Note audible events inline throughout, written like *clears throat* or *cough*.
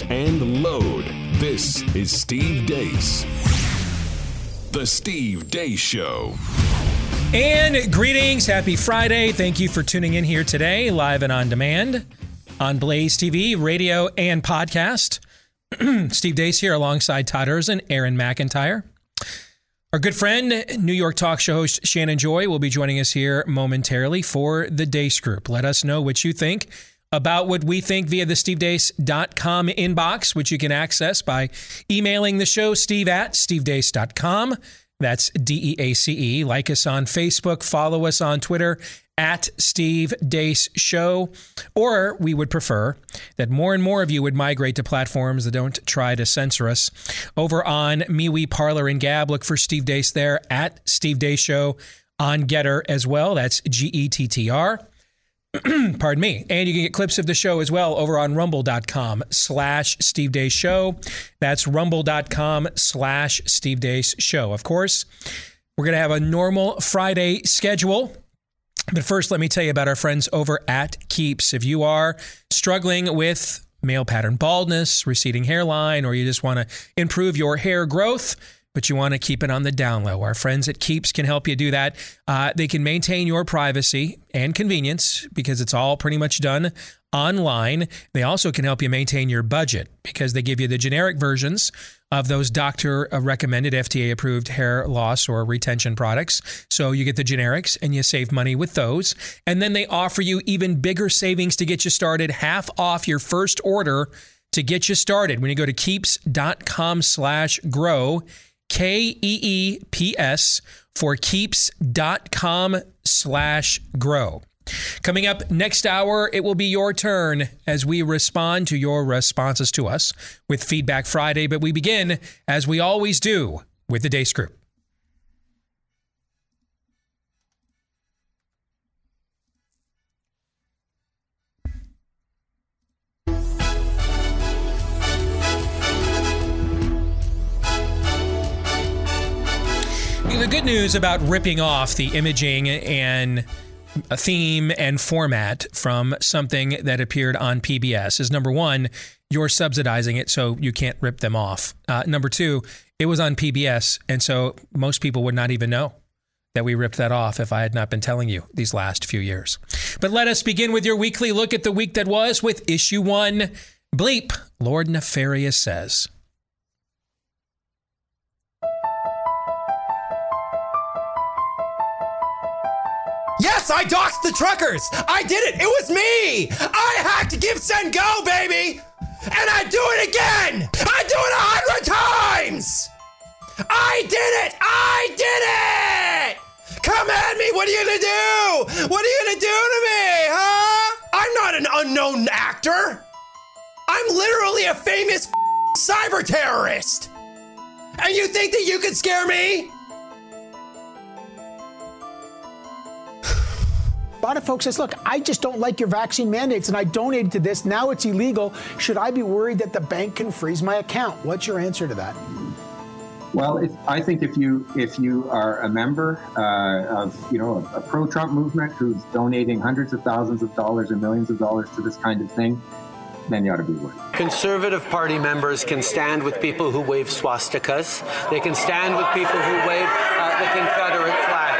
And load. This is Steve Deace. The Steve Deace Show. And greetings. Happy Friday. Thank you for tuning in here today, live and on demand on Blaze TV, radio, and podcast. *clears throat* Steve Deace here alongside Todd Erzen, Aaron McIntyre. Our good friend, New York talk show host Shannon Joy, will be joining us here momentarily for the Deace Group. Let us know what you think about what we think via the stevedeace.com inbox, which you can access by emailing the show, steve at stevedeace.com. That's D E A C E. Like us on Facebook, follow us on Twitter at Steve Deace Show. Or we would prefer that more and more of you would migrate to platforms that don't try to censor us. Over on MeWe Parler and Gab, look for Steve Deace there at Steve Deace Show on Gettr as well. That's G E T T R. *clears throat* Pardon me. And you can get clips of the show as well over on rumble.com slash Steve Deace Show. That's rumble.com slash Steve Deace Show. Of course, we're going to have a normal Friday schedule. But first, let me tell you about our friends over at Keeps. If you are struggling with male pattern baldness, receding hairline, or you just want to improve your hair growth, but you want to keep it on the down low. Our friends at Keeps can help you do that. Uh, they can maintain your privacy and convenience because it's all pretty much done online. They also can help you maintain your budget because they give you the generic versions of those doctor recommended FDA approved hair loss or retention products. So you get the generics and you save money with those. And then they offer you even bigger savings to get you started, half off your first order to get you started when you go to keeps.com slash grow K E E P S for keeps.com slash grow. Coming up next hour, it will be your turn as we respond to your responses to us with Feedback Friday. But we begin, as we always do, with the Deace Group. The good news about ripping off the imaging and a theme and format from something that appeared on PBS is number one, you're subsidizing it, so you can't rip them off. Uh, number two, it was on PBS, and so most people would not even know that we ripped that off if I had not been telling you these last few years. But let us begin with your weekly look at the week that was with issue one Bleep, Lord Nefarious says. Yes, I doxed the truckers. I did it. It was me. I hacked Give Send Go, baby. And I do it again. I do it a hundred times. I did it. I did it. Come at me. What are you gonna do? What are you gonna do to me, huh? I'm not an unknown actor. I'm literally a famous cyber terrorist. And you think that you could scare me? A lot of folks says, look, I just don't like your vaccine mandates and I donated to this. Now it's illegal. Should I be worried that the bank can freeze my account? What's your answer to that? Well, if, I think if you if you are a member uh, of you know a, a pro-Trump movement who's donating hundreds of thousands of dollars and millions of dollars to this kind of thing, then you ought to be worried. Conservative Party members can stand with people who wave swastikas. They can stand with people who wave uh, the Confederate flag.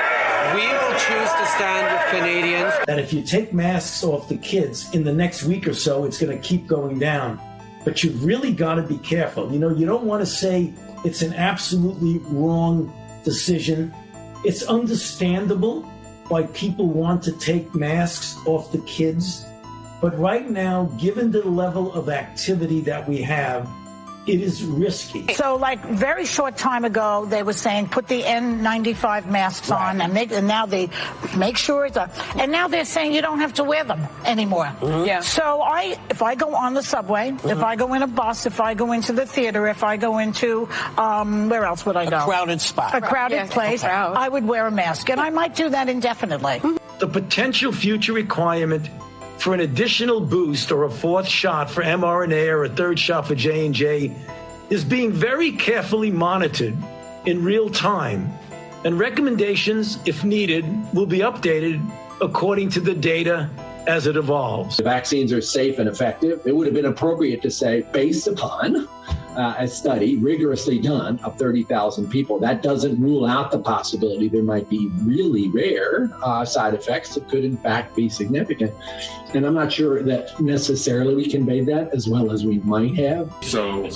We will choose to stand with Canadians. That if you take masks off the kids in the next week or so, it's going to keep going down. But you've really got to be careful. You know, you don't want to say it's an absolutely wrong decision. It's understandable why people want to take masks off the kids. But right now, given the level of activity that we have, it is risky. So, like very short time ago, they were saying put the N95 masks right. on, and, make, and now they make sure it's a, and now they're saying you don't have to wear them anymore. Mm-hmm. Yeah. So I, if I go on the subway, mm-hmm. if I go in a bus, if I go into the theater, if I go into um, where else would I go? A crowded spot. A crowded yeah. place. I would wear a mask, and I might do that indefinitely. The potential future requirement for an additional boost or a fourth shot for mRNA or a third shot for J&J is being very carefully monitored in real time and recommendations if needed will be updated according to the data as it evolves. The vaccines are safe and effective. It would have been appropriate to say based upon uh, a study rigorously done of 30,000 people. That doesn't rule out the possibility there might be really rare uh, side effects that could, in fact, be significant. And I'm not sure that necessarily we conveyed that as well as we might have. So,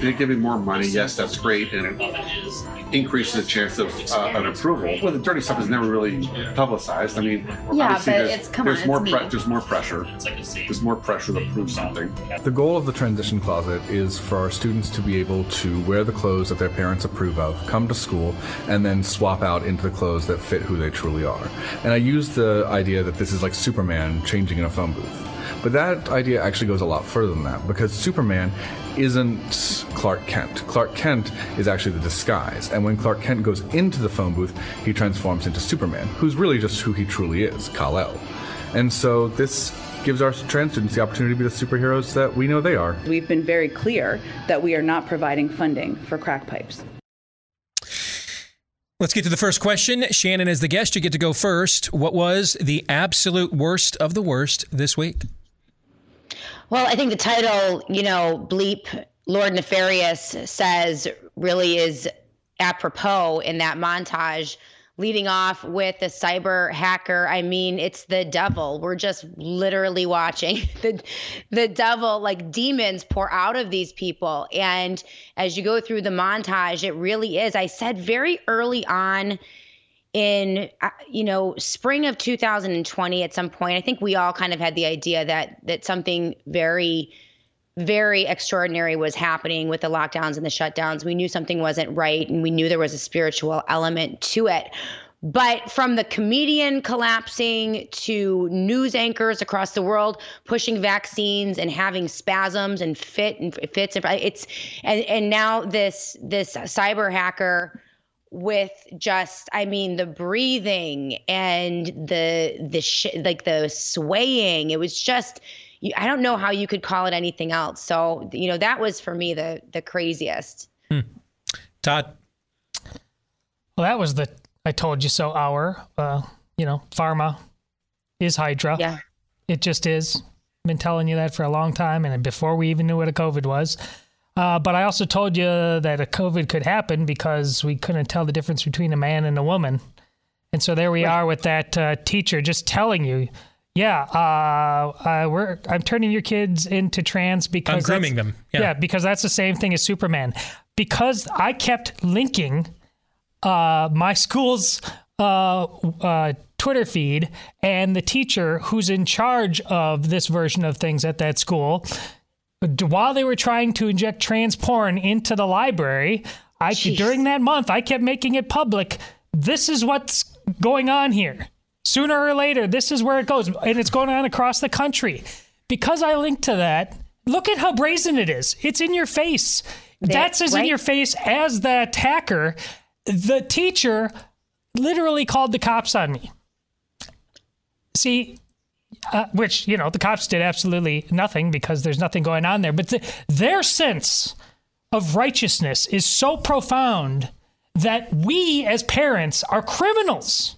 they're giving more money, yes, that's great, and it increases the chance of uh, an approval. Well, the dirty stuff is never really publicized. I mean, yeah, but it's come there's on, more pre- there's more pressure. There's more pressure to prove something. The goal of the transition closet is for our students to be able to wear the clothes that their parents approve of, come to school, and then swap out into the clothes that fit who they truly are. And I use the idea that this is like Superman changing in a phone booth. But that idea actually goes a lot further than that because Superman isn't Clark Kent. Clark Kent is actually the disguise. And when Clark Kent goes into the phone booth, he transforms into Superman, who's really just who he truly is, Kal-El. And so this gives our trans students the opportunity to be the superheroes that we know they are. We've been very clear that we are not providing funding for crack pipes. Let's get to the first question. Shannon, as the guest, you get to go first. What was the absolute worst of the worst this week? Well, I think the title, you know, Bleep Lord Nefarious says really is apropos in that montage leading off with the cyber hacker. I mean, it's the devil. We're just literally watching *laughs* the the devil like demons pour out of these people. And as you go through the montage, it really is. I said very early on in uh, you know spring of 2020 at some point i think we all kind of had the idea that that something very very extraordinary was happening with the lockdowns and the shutdowns. We knew something wasn't right and we knew there was a spiritual element to it. But from the comedian collapsing to news anchors across the world pushing vaccines and having spasms and fit and fits it's and and now this this cyber hacker with just i mean the breathing and the the sh- like the swaying it was just i don't know how you could call it anything else. So you know that was for me the the craziest. Hmm. todd? Well that was the i told you so hour uh you know pharma is hydra. Yeah. It just is. Been telling you that for a long time and before we even knew what a covid was. Uh, but I also told you that a COVID could happen because we couldn't tell the difference between a man and a woman. And so there we right. are with that uh, teacher just telling you, yeah, uh, uh we're I'm turning your kids into trans because I'm grooming them. Yeah. yeah. because that's the same thing as Superman. Because I kept linking uh, my school's uh, Twitter feed and the teacher who's in charge of this version of things at that school while they were trying to inject trans porn into the library, I Jeez. during that month I kept making it public. This is what's going on here. Sooner or later, this is where it goes, and it's going on across the country. Because I linked to that, look at how brazen it is. It's in your face. That's as right? in your face as the attacker. The teacher literally called the cops on me. See, uh, which you know the cops did absolutely nothing because there's nothing going on there. But the, their sense of righteousness is so profound that we as parents are criminals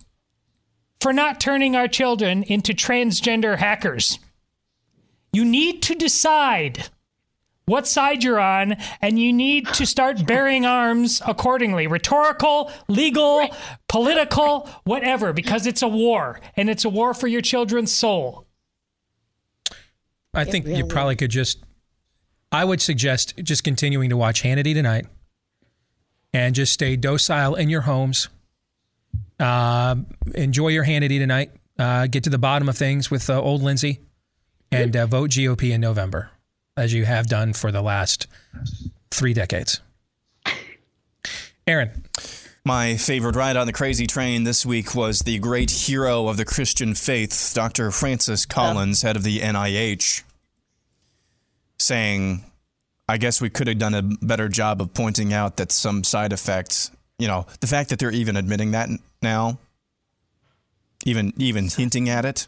for not turning our children into transgender hackers. You need to decide what side you're on, and you need to start bearing arms accordingly rhetorical, legal, right. political, whatever, because it's a war, and it's a war for your children's soul. I think really you probably could just, I would suggest just continuing to watch Hannity tonight and just stay docile in your homes. Uh, enjoy your Hannity tonight. Uh, get to the bottom of things with uh, old Lindsey and uh, vote GOP in November as you have done for the last three decades. Aaron. My favorite ride on the crazy train this week was the great hero of the Christian faith, Dr. Francis Collins, head of the NIH, saying, I guess we could have done a better job of pointing out that some side effects, you know, the fact that they're even admitting that now, even even hinting at it,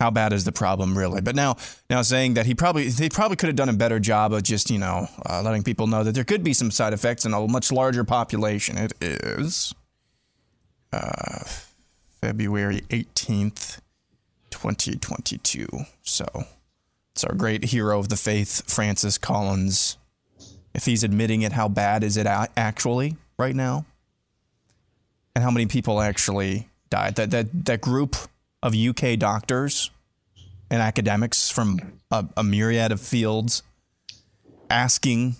how bad is the problem really? But now, now saying that he probably they probably could have done a better job of just you know uh, letting people know that there could be some side effects in a much larger population. It is uh, February eighteenth, twenty twenty two. So it's our great hero of the faith, Francis Collins. If he's admitting it, how bad is it actually right now? And how many people actually died? That that that group of UK doctors and academics from a, a myriad of fields asking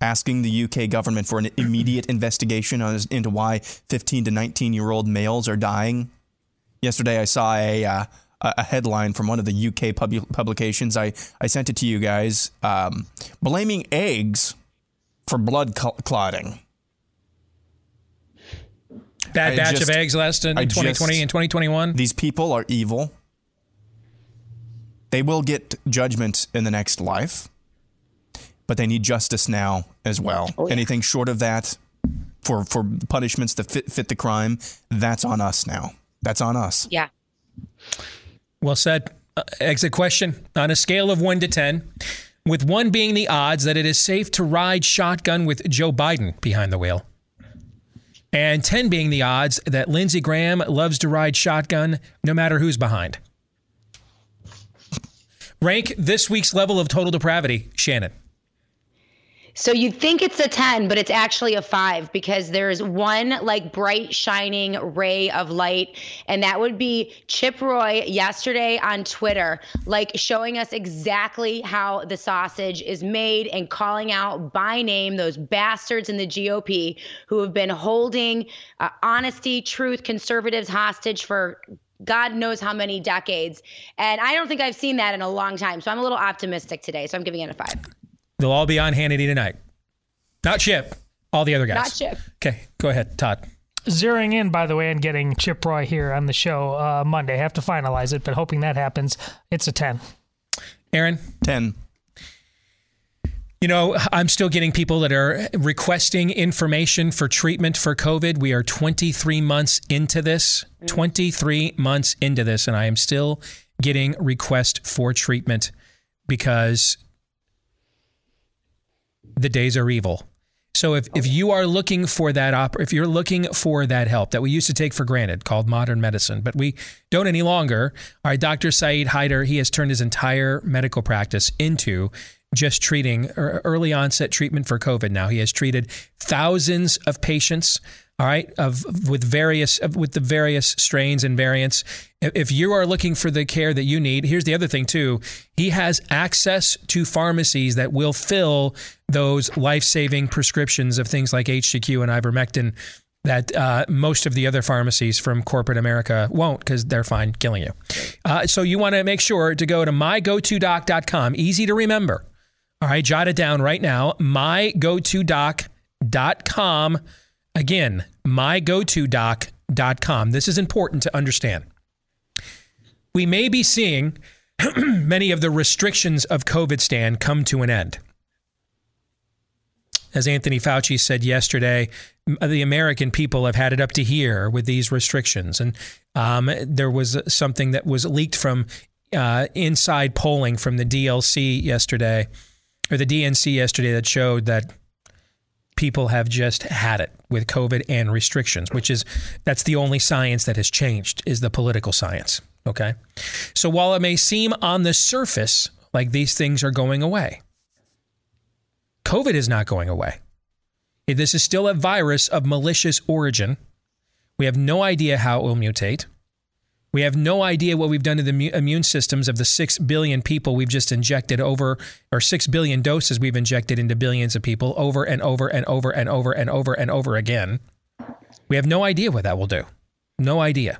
asking the UK government for an immediate investigation on, into why 15 to 19 year old males are dying. Yesterday, I saw a uh, a headline from one of the UK pub- publications. I, I sent it to you guys, um, blaming eggs for blood cl- clotting. Bad batch just, of eggs last in 2020 just, and 2021. These people are evil. They will get judgment in the next life, but they need justice now as well. Oh, yeah. Anything short of that, for for punishments that fit fit the crime, that's on us now. That's on us. Yeah. Well said. Uh, exit question on a scale of one to ten, with one being the odds that it is safe to ride shotgun with Joe Biden behind the wheel and 10 being the odds that Lindsey Graham loves to ride shotgun no matter who's behind. Rank this week's level of total depravity, Shannon. So you'd think it's a 10, but it's actually a 5 because there's one like bright shining ray of light and that would be Chip Roy yesterday on Twitter like showing us exactly how the sausage is made and calling out by name those bastards in the GOP who have been holding uh, honesty, truth, conservatives hostage for God knows how many decades. And I don't think I've seen that in a long time. So I'm a little optimistic today. So I'm giving it a 5. They'll all be on Hannity tonight. Not Chip. All the other guys. Not Chip. Okay, go ahead, Todd. Zeroing in, by the way, and getting Chip Roy here on the show uh, Monday. Have to finalize it, but hoping that happens. It's a 10. Aaron? 10. You know, I'm still getting people that are requesting information for treatment for COVID. We are 23 months into this, 23 months into this, and I am still getting requests for treatment because the days are evil. So if, if you are looking for that op- if you're looking for that help that we used to take for granted called modern medicine, but we don't any longer, all right, Dr. Syed Haider, he has turned his entire medical practice into just treating er, early onset treatment for COVID now. He has treated thousands of patients all right, of with various with the various strains and variants. If you are looking for the care that you need, here's the other thing too. He has access to pharmacies that will fill those life-saving prescriptions of things like HCQ and ivermectin that uh, most of the other pharmacies from corporate America won't because they're fine killing you. Uh, so you want to make sure to go to mygotodoc.com. Easy to remember. All right, jot it down right now. mygotodoc.com Again, mygotodoc.com. This is important to understand. We may be seeing *clears throat* many of the restrictions of COVID stand come to an end. As Anthony Fauci said yesterday, the American people have had it up to here with these restrictions. And um, there was something that was leaked from uh, inside polling from the DLC yesterday, or the DNC yesterday, that showed that people have just had it with COVID and restrictions, which is that's the only science that has changed is the political science. Okay. So while it may seem on the surface like these things are going away, COVID is not going away. This is still a virus of malicious origin. We have no idea how it will mutate. We have no idea what we've done to the immune systems of the 6 billion people we've just injected over, or 6 billion doses we've injected into billions of people over and over and over and over and over and over again. We have no idea what that will do. No idea.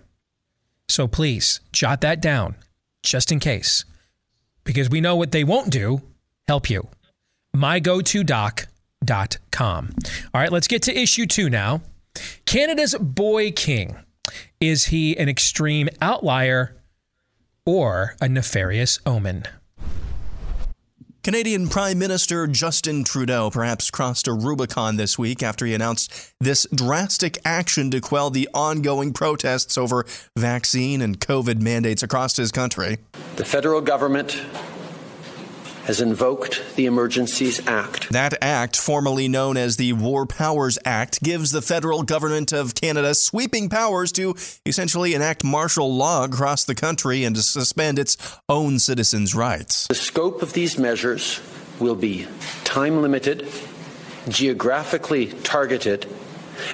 So please jot that down just in case, because we know what they won't do help you. mygotodoc.com com. All right, let's get to issue two now. Canada's boy king. Is he an extreme outlier or a nefarious omen? Canadian Prime Minister Justin Trudeau perhaps crossed a Rubicon this week after he announced this drastic action to quell the ongoing protests over vaccine and COVID mandates across his country. The federal government has invoked the Emergencies Act. That act, formerly known as the War Powers Act, gives the federal government of Canada sweeping powers to essentially enact martial law across the country and to suspend its own citizens' rights. The scope of these measures will be time limited, geographically targeted,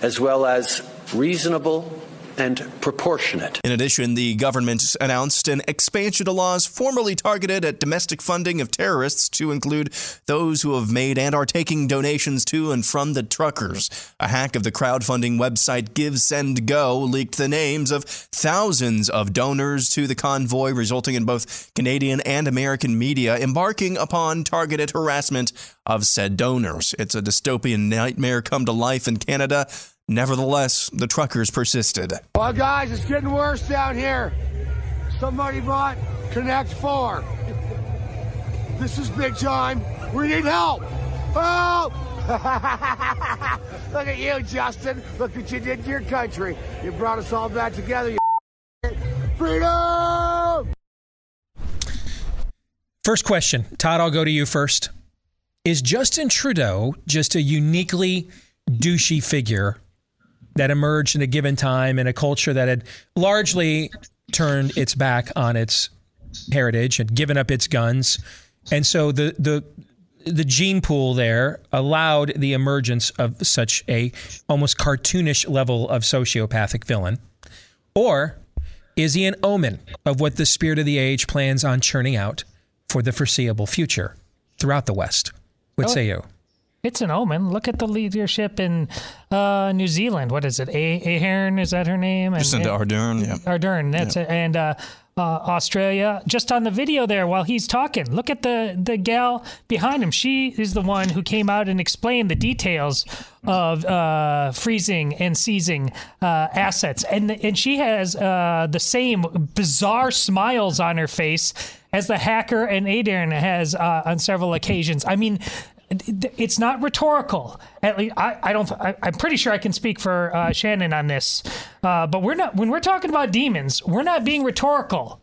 as well as reasonable and proportionate. In addition, the government announced an expansion to laws formerly targeted at domestic funding of terrorists to include those who have made and are taking donations to and from the truckers. A hack of the crowdfunding website Give Send Go leaked the names of thousands of donors to the convoy, resulting in both Canadian and American media embarking upon targeted harassment of said donors. It's a dystopian nightmare come to life in Canada. Nevertheless, the truckers persisted. Well, guys, it's getting worse down here. Somebody bought Connect 4. This is big time. We need help. Help! *laughs* Look at you, Justin. Look what you did to your country. You brought us all back together. You *laughs* Freedom! First question. Todd, I'll go to you first. Is Justin Trudeau just a uniquely douchey figure that emerged in a given time in a culture that had largely turned its back on its heritage and given up its guns. And so the the the gene pool there allowed the emergence of such a almost cartoonish level of sociopathic villain. Or is he an omen of what the spirit of the age plans on churning out for the foreseeable future throughout the West? What Oh. say you? It's an omen. Look at the leadership in uh, New Zealand. What is it? A- Ahern, is that her name? And- Jacinda Ardern, yeah. Ardern, that's it. And uh, uh, Australia, just on the video there while he's talking, look at the, the gal behind him. She is the one who came out and explained the details of uh, freezing and seizing uh, assets. And, and she has uh, the same bizarre smiles on her face as the hacker and Adair has uh, on several occasions. I mean, it's not rhetorical. At least I, I don't. I, I'm pretty sure I can speak for uh, Shannon on this. Uh, but we're not. When we're talking about demons, we're not being rhetorical.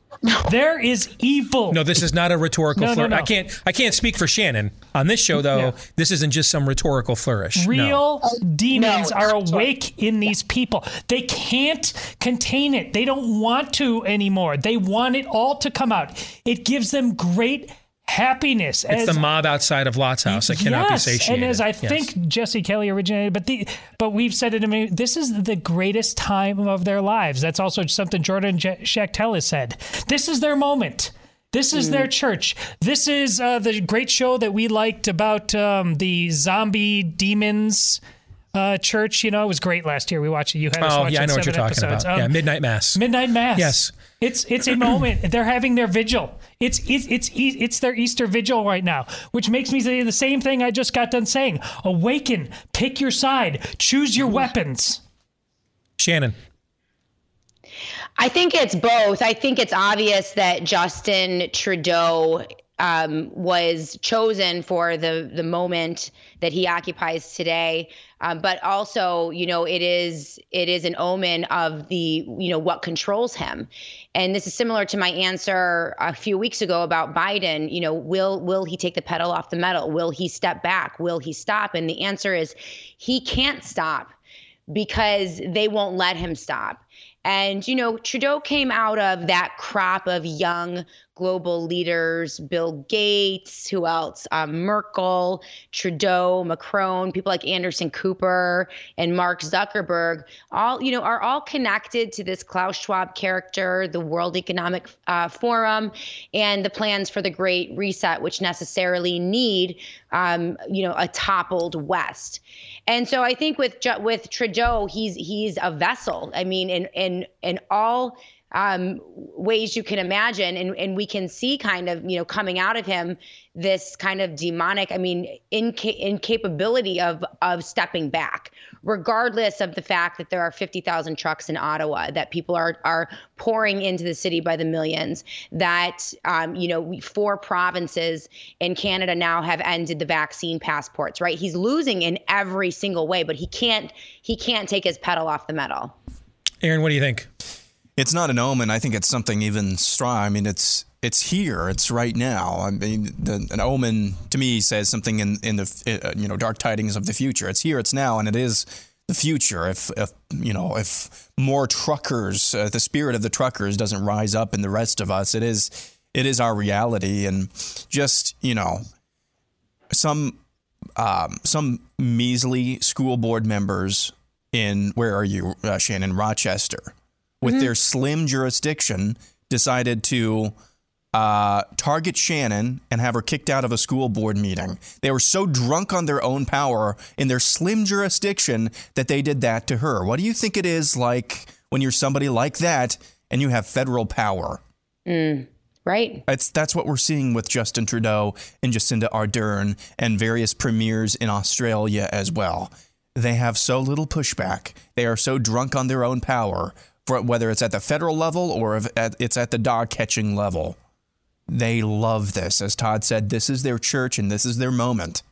There is evil. No, this is not a rhetorical No, no, flourish. no. I can't. I can't speak for Shannon on this show, though. Yeah. This isn't just some rhetorical flourish. No. Real demons are awake in these people. They can't contain it. They don't want to anymore. They want it all to come out. It gives them great happiness. It's as- the mob outside of Lot's house that cannot yes, be satiated. And as I Yes. think Jesse Kelly originated, but the but we've said it. I mean, this is the greatest time of their lives. That's also something Jordan Je- Schachtel has said. This is their moment. This is Mm. their church. This is uh, the great show that we liked about um, the zombie demons. Uh, church, you know, it was great last year. We watched it. You had us Oh, watch yeah, I it, know what seven you're talking episodes. about. Yeah, Midnight Mass. Midnight Mass. Yes. It's it's a moment. They're having their vigil. It's it's it's it's their Easter vigil right now, which makes me say the same thing I just got done saying. Awaken, pick your side, choose your weapons. Shannon. I think it's both. I think it's obvious that Justin Trudeau um, was chosen for the the moment that he occupies today, um, but also, you know, it is it is an omen of the you know what controls him, and this is similar to my answer a few weeks ago about Biden. You know, will will he take the pedal off the metal? Will he step back? Will he stop? And the answer is, he can't stop because they won't let him stop. And, you know, Trudeau came out of that crop of young global leaders Bill Gates, who else? Um, Merkel, Trudeau, Macron, people like Anderson Cooper and Mark Zuckerberg, all, you know, are all connected to this Klaus Schwab character, the World Economic uh, Forum, and the plans for the Great Reset, which necessarily need, um, you know, a toppled West. And so I think with with Trudeau, he's he's a vessel. I mean, in in in all um, ways you can imagine. And, and we can see kind of, you know, coming out of him this kind of demonic, I mean, inca- incapability of, of stepping back, regardless of the fact that there are 50,000 trucks in Ottawa, that people are, are pouring into the city by the millions, that, um, you know, we, four provinces in Canada now have ended the vaccine passports, right? He's losing in every single way, but he can't, he can't take his pedal off the metal. Aaron, what do you think? It's not an omen. I think it's something even strong. I mean, it's it's here. It's right now. I mean, the, an omen to me says something in in the uh, you know dark tidings of the future. It's here. It's now, and it is the future. If if you know if more truckers, uh, the spirit of the truckers doesn't rise up in the rest of us, it is it is our reality. And just you know, some um, some measly school board members in where are you, uh, Shannon Rochester with mm-hmm. their slim jurisdiction, decided to uh, target Shannon and have her kicked out of a school board meeting. They were so drunk on their own power in their slim jurisdiction that they did that to her. What do you think it is like when you're somebody like that and you have federal power? Mm, right. It's, that's what we're seeing with Justin Trudeau and Jacinda Ardern and various premiers in Australia as well. They have so little pushback. They are so drunk on their own power whether it's at the federal level or if it's at the dog catching level. They love this. As Todd said, this is their church and this is their moment.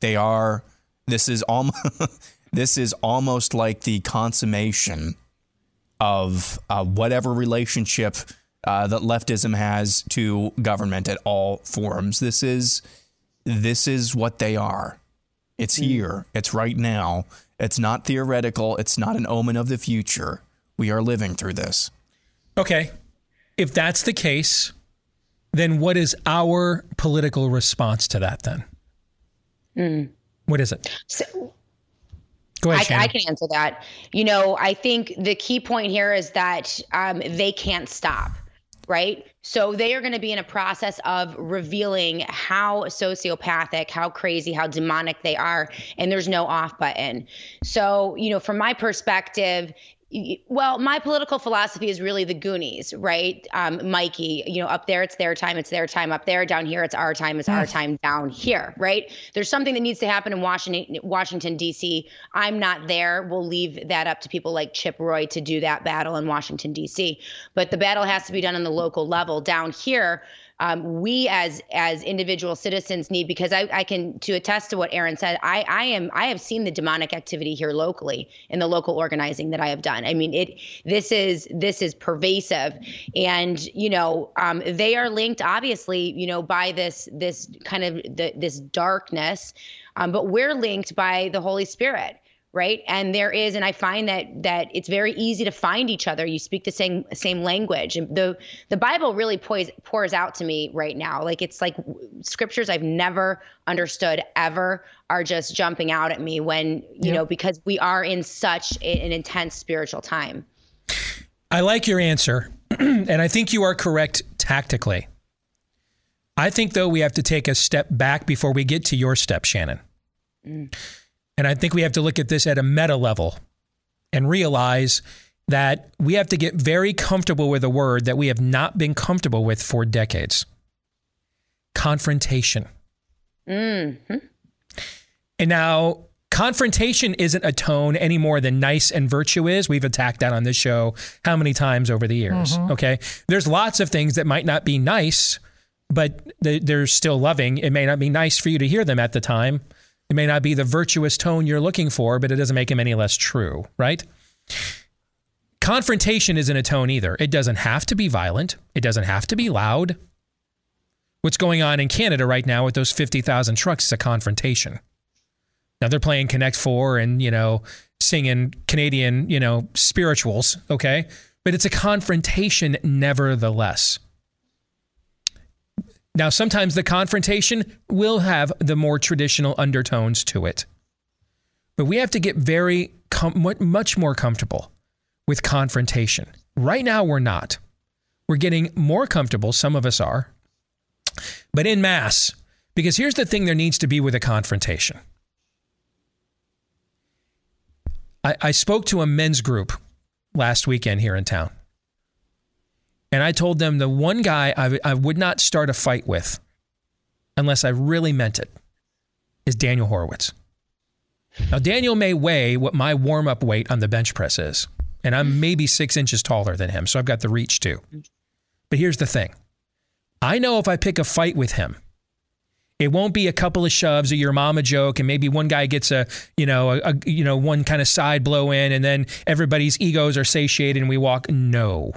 They are, this is almost, *laughs* this is almost like the consummation of uh, whatever relationship uh, that leftism has to government at all forms. This is, this is what they are. It's mm. here. It's right now. It's not theoretical. It's not an omen of the future. We are living through this. Okay. If that's the case, then what is our political response to that then? Mm. What is it? So, Go ahead. I, I, can answer that. You know, I think the key point here is that um, they can't stop, right? So they are going to be in a process of revealing how sociopathic, how crazy, how demonic they are, and there's no off button. So, you know, from my perspective, well, my political philosophy is really the Goonies, right? Um, Mikey, you know, up there it's their time, it's their time. Up there, down here it's our time, it's our time down here, right? There's something that needs to happen in Washington, Washington D.C. I'm not there. We'll leave that up to people like Chip Roy to do that battle in Washington D.C. But the battle has to be done on the local level. Down here, um, we as as individual citizens need because I, I can to attest to what Aaron said. I I am I have seen the demonic activity here locally in the local organizing that I have done. I mean it this is this is pervasive, and you know um, they are linked obviously you know by this this kind of the, this darkness, um, but we're linked by the Holy Spirit right? And there is and i find that that it's very easy to find each other. You speak the same same language. And the the bible really pours pours out to me right now. Like it's like scriptures i've never understood ever are just jumping out at me when you yep. know because we are in such an intense spiritual time. I like your answer *clears throat* and i think you are correct tactically. I think though we have to take a step back before we get to your step shannon. Mm. And I think we have to look at this at a meta level and realize that we have to get very comfortable with a word that we have not been comfortable with for decades confrontation. Mm-hmm. And now, confrontation isn't a tone any more than nice and virtue is. We've attacked that on this show how many times over the years? Mm-hmm. Okay. There's lots of things that might not be nice, but they're still loving. It may not be nice for you to hear them at the time. It may not be the virtuous tone you're looking for, but it doesn't make him any less true, right? Confrontation isn't a tone either. It doesn't have to be violent, it doesn't have to be loud. What's going on in Canada right now with those 50,000 trucks is a confrontation. Now they're playing Connect Four and, you know, singing Canadian, you know, spirituals, okay? But it's a confrontation nevertheless. Now, sometimes the confrontation will have the more traditional undertones to it. But we have to get very, com- much more comfortable with confrontation. Right now, we're not. We're getting more comfortable, some of us are, but in mass. Because here's the thing there needs to be with a confrontation. I, I spoke to a men's group last weekend here in town. And I told them the one guy I, I would not start a fight with unless I really meant it is Daniel Horowitz. Now, Daniel may weigh what my warm up weight on the bench press is, and I'm maybe six inches taller than him, so I've got the reach too. But here's the thing I know if I pick a fight with him, it won't be a couple of shoves or your mama joke, and maybe one guy gets a you know a, a you know one kind of side blow in, and then everybody's egos are satiated and we walk. No,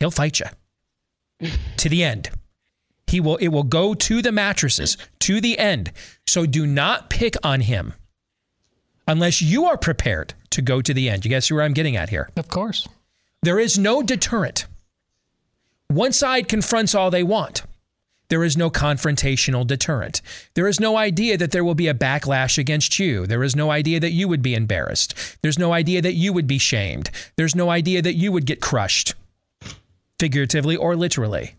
he'll fight you to the end. He will. It will go to the mattresses to the end. So do not pick on him unless you are prepared to go to the end. You guys see where I'm getting at here? Of course. There is no deterrent. One side confronts all they want. There is no confrontational deterrent. There is no idea that there will be a backlash against you. There is no idea that you would be embarrassed. There's no idea that you would be shamed. There's no idea that you would get crushed, figuratively or literally.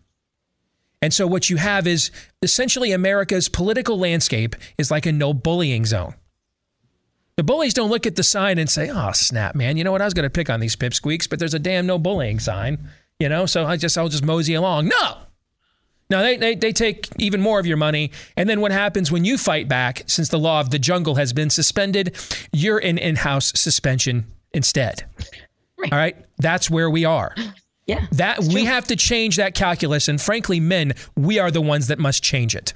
And so what you have is essentially America's political landscape is like a no bullying zone. The bullies don't look at the sign and say, "Oh, snap, man! You know what? I was going to pick on these pipsqueaks, but there's a damn no bullying sign, you know. So I just I'll just mosey along." No, no, they, they they take even more of your money, and then what happens when you fight back? Since the law of the jungle has been suspended, you're in in-house suspension instead. Right. All right, that's where we are. Yeah, that we have to change that calculus, and frankly, men, we are the ones that must change it.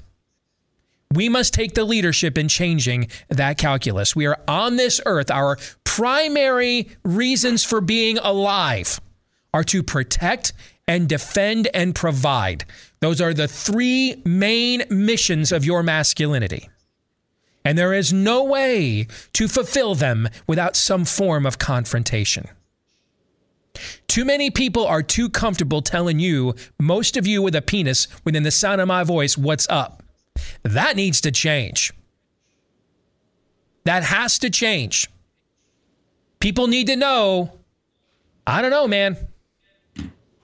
We must take the leadership in changing that calculus. We are on this earth. Our primary reasons for being alive are to protect and defend and provide. Those are the three main missions of your masculinity. And there is no way to fulfill them without some form of confrontation. Too many people are too comfortable telling you, most of you with a penis within the sound of my voice, what's up. That needs to change. That has to change. People need to know. I don't know, man.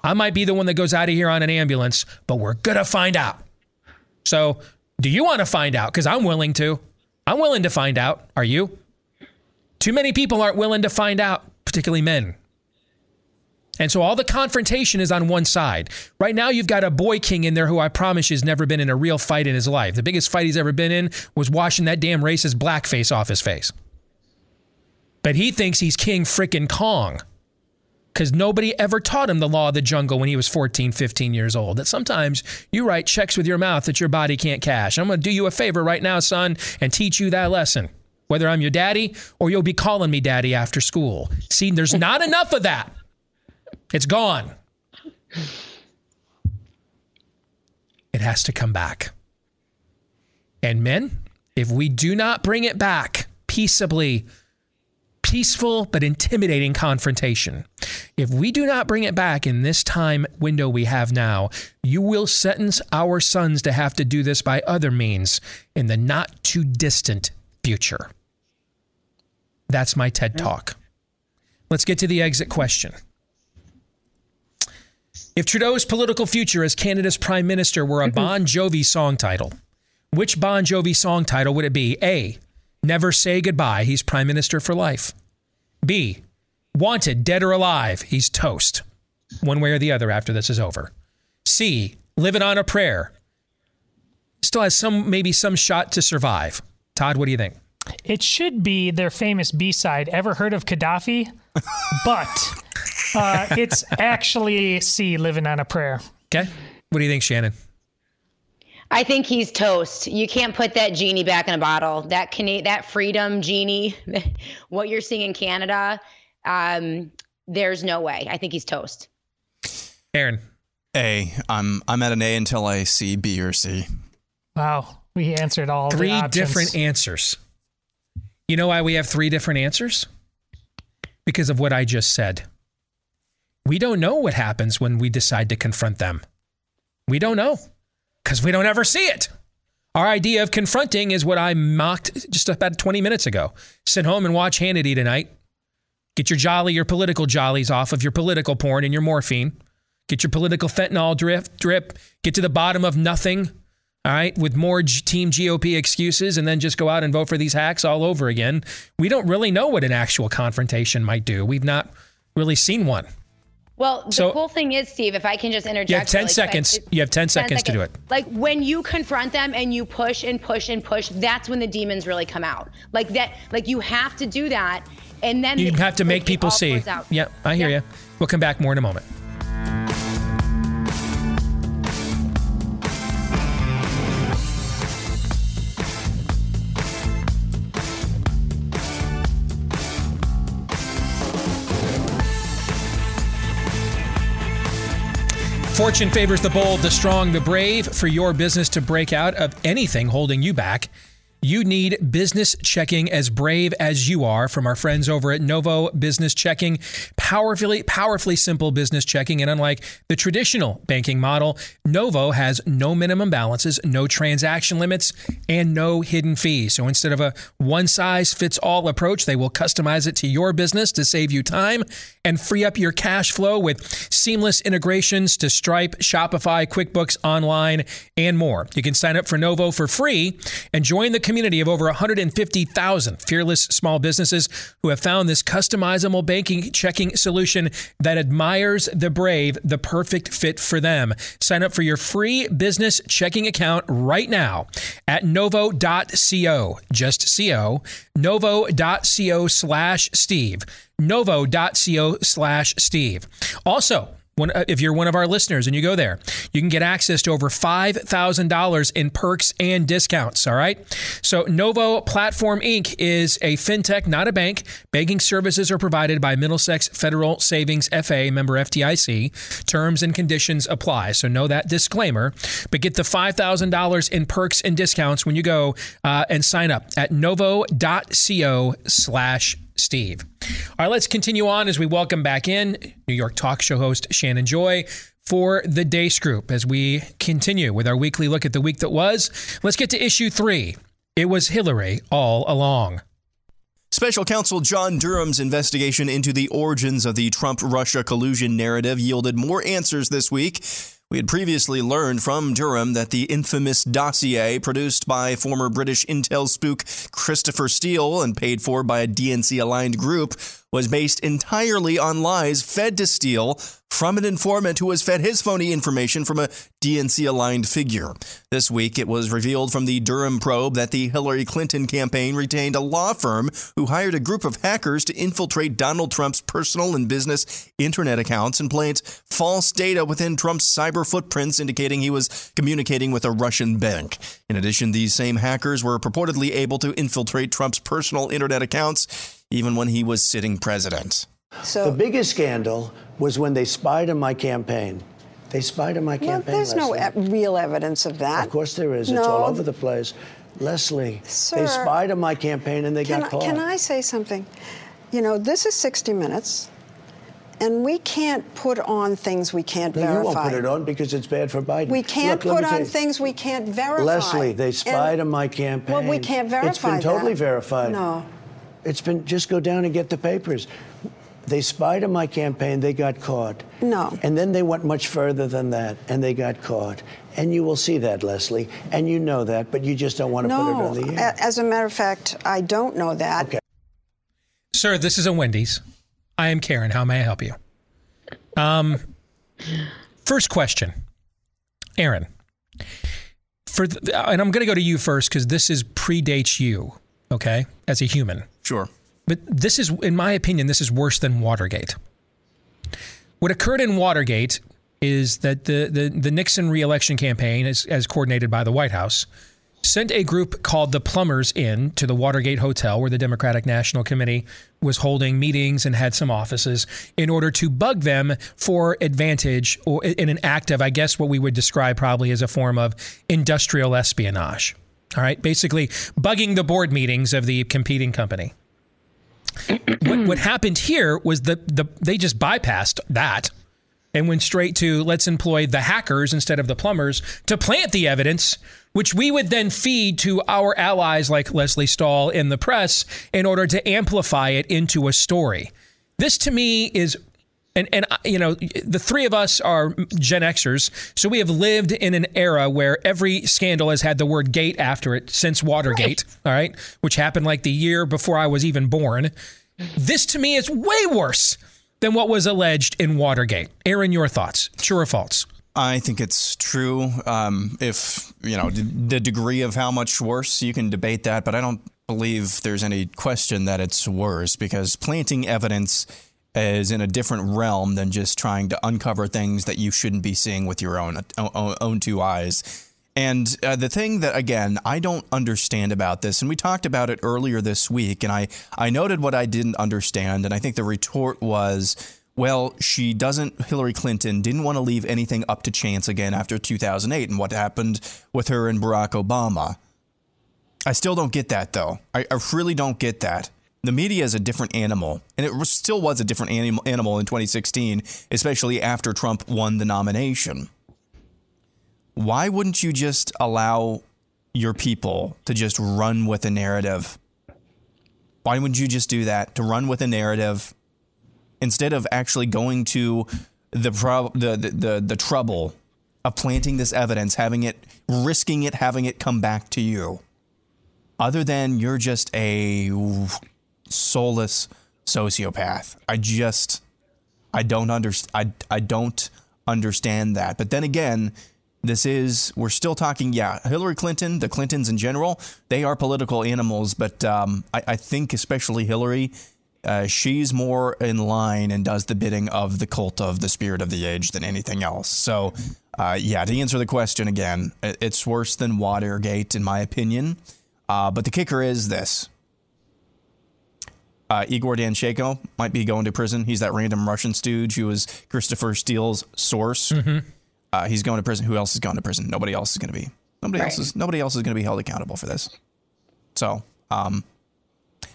I might be the one that goes out of here on an ambulance, but we're going to find out. So, do you want to find out? Because I'm willing to. I'm willing to find out. Are you? Too many people aren't willing to find out, particularly men. And so all the confrontation is on one side. Right now, you've got a boy king in there who I promise has never been in a real fight in his life. The biggest fight he's ever been in was washing that damn racist blackface off his face. But he thinks he's King frickin' Kong because nobody ever taught him the law of the jungle when he was 14, 15 years old. That sometimes you write checks with your mouth that your body can't cash. I'm going to do you a favor right now, son, and teach you that lesson. Whether I'm your daddy or you'll be calling me daddy after school. See, there's not enough of that. It's gone. It has to come back. And men, if we do not bring it back peaceably, peaceful but intimidating confrontation, if we do not bring it back in this time window we have now, you will sentence our sons to have to do this by other means in the not too distant future. That's my TED talk. Let's get to the exit question. If Trudeau's political future as Canada's prime minister were a mm-hmm. Bon Jovi song title, which Bon Jovi song title would it be? A. Never Say Goodbye. He's prime minister for life. B. Wanted, dead or alive. He's toast. One way or the other after this is over. C. Living on a prayer. Still has some, maybe some shot to survive. Todd, what do you think? It should be their famous B side. Ever heard of Gaddafi? *laughs* but uh, it's actually C, living on a prayer. Okay. What do you think, Shannon? I think he's toast. You can't put that genie back in a bottle. That Cana- that freedom genie, *laughs* what you're seeing in Canada, um, there's no way. I think he's toast. Aaron. A. I'm I'm at an A until I see B or C. Wow, we answered all three different answers. You know why we have three different answers? Because of what I just said. We don't know what happens when we decide to confront them. We don't know because we don't ever see it. Our idea of confronting is what I mocked just about 20 minutes ago. Sit home and watch Hannity tonight. Get your jolly, your political jollies off of your political porn and your morphine. Get your political fentanyl drip, drip. Get to the bottom of nothing all right, with more G- Team GOP excuses and then just go out and vote for these hacks all over again. We don't really know what an actual confrontation might do. We've not really seen one. Well, the So- cool thing is, Steve, if I can just interject. You have 10 really seconds. is- You have 10 seconds to do it. Like when you confront them and you push and push and push, that's when the demons really come out. Like that, like you have to do that, and then You the- have to make people see. Yeah, I hear you. We'll come back more in a moment. Fortune favors the bold, the strong, the brave. For your business to break out of anything holding you back, you need business checking as brave as you are from our friends over at Novo Business Checking. Powerfully, powerfully simple business checking. And unlike the traditional banking model, Novo has no minimum balances, no transaction limits, and no hidden fees. So instead of a one size fits all approach, they will customize it to your business to save you time and free up your cash flow with seamless integrations to Stripe, Shopify, QuickBooks Online, and more. You can sign up for Novo for free and join the community of over 150,000 fearless small businesses who have found this customizable banking checking solution that admires the brave, the perfect fit for them. Sign up for your free business checking account right now at novo.co, just co, novo.co slash Steve. Novo.co slash steve. Also uh, if you're one of our listeners and you go there, you can get access to over $5,000 in perks and discounts. All right. So, Novo Platform Inc. is a fintech, not a bank. Banking services are provided by Middlesex Federal Savings FA, member FDIC. Terms and conditions apply. So, know that disclaimer. But get the $5,000 in perks and discounts when you go uh, and sign up at novo.co slash Steve. All right, let's continue on as we welcome back in New York talk show host Shannon Joy for the Deace Group as we continue with our weekly look at the week that was. Let's get to issue three. It was Hillary all along. Special counsel John Durham's investigation into the origins of the Trump Russia collusion narrative yielded more answers this week. We had previously learned from Durham that the infamous dossier produced by former British intel spook Christopher Steele and paid for by a DNC aligned group was based entirely on lies fed to Steele from an informant who was fed his phony information from a DNC aligned figure. This week, it was revealed from the Durham probe that the Hillary Clinton campaign retained a law firm who hired a group of hackers to infiltrate Donald Trump's personal and business internet accounts and plant false data within Trump's cyber footprints, indicating he was communicating with a Russian bank. In addition, these same hackers were purportedly able to infiltrate Trump's personal internet accounts even when he was sitting president. the biggest scandal was when they spied on my campaign. They spied on my Well, campaign. there's no e- real evidence of that. Of course there is. No. It's all over the place. Lesley, Sir, they spied on my campaign and they got I- caught. can I say something? You know, this is 60 Minutes, and we can't put on things we can't no, you verify. won't put it on because it's bad for Biden. We can't Look, put on you. things we can't verify. Lesley, they spied And- on my campaign. Well, we can't verify It's been totally that. verified. No. It's been just go down and get the papers. They spied on my campaign. They got caught. No. And then they went much further than that, and they got caught. And you will see that, Lesley. And you know that, but you just don't want to put it on the air. A- As a matter of fact, I don't know that. Okay. Sir, this is a Wendy's. I am Karen. How may I help you? Um, first question, Aaron. For the, and I'm going to go to you first because this is predates you, okay, as a human. Sure. But this is, in my opinion, this is worse than Watergate. What occurred in Watergate is that the the, the Nixon reelection campaign, as, as coordinated by the White House, sent a group called the Plumbers in to the Watergate Hotel, where the Democratic National Committee was holding meetings and had some offices, in order to bug them for advantage or in an act of, I guess, what we would describe probably as a form of industrial espionage. All right, basically bugging the board meetings of the competing company. what, what happened here was the, the they just bypassed that and went straight to let's employ the hackers instead of the plumbers to plant the evidence, which we would then feed to our allies like Lesley Stahl in the press in order to amplify it into a story. This to me is. And, and uh, you know the three of us are Gen Xers, so we have lived in an era where every scandal has had the word "gate" after it since Watergate. All right, which happened like the year before I was even born. This to me is way worse than what was alleged in Watergate. Aaron, your thoughts? True or false? I think it's true. Um, if you know the degree of how much worse, you can debate that, but I don't believe there's any question that it's worse because planting evidence is in a different realm than just trying to uncover things that you shouldn't be seeing with your own own, two eyes. And uh, the thing that again I don't understand about this, and we talked about it earlier this week, and I I noted what I didn't understand, and I think the retort was well, she doesn't, Hillary Clinton didn't want to leave anything up to chance again after 2008 and what happened with her and Barack Obama. I still don't get that, though. I, I really don't get that. The media is a different animal, and it still was a different anim- animal in 2016, especially after Trump won the nomination. Why wouldn't you just allow your people to just run with a narrative? Why wouldn't you just do that? To run with a narrative instead of actually going to the, pro- the, the, the, the trouble of planting this evidence, having it, risking it, having it come back to you, other than you're just a soulless sociopath. I just, I don't understand. I, I don't understand that. But then again, this is we're still talking. Yeah, Hillary Clinton, the Clintons in general, they are political animals. But um, I, I think especially Hillary uh, she's more in line and does the bidding of the cult of the spirit of the age than anything else. So, uh, yeah, to answer the question again, it's worse than Watergate, in my opinion. Uh, but the kicker is this uh, Igor Danchenko might be going to prison. He's that random Russian stooge who was Christopher Steele's source. Mm-hmm. Uh, he's going to prison. Who else is going to prison? Nobody else is going to be. Nobody right. else is. Nobody else is going to be held accountable for this. So, um,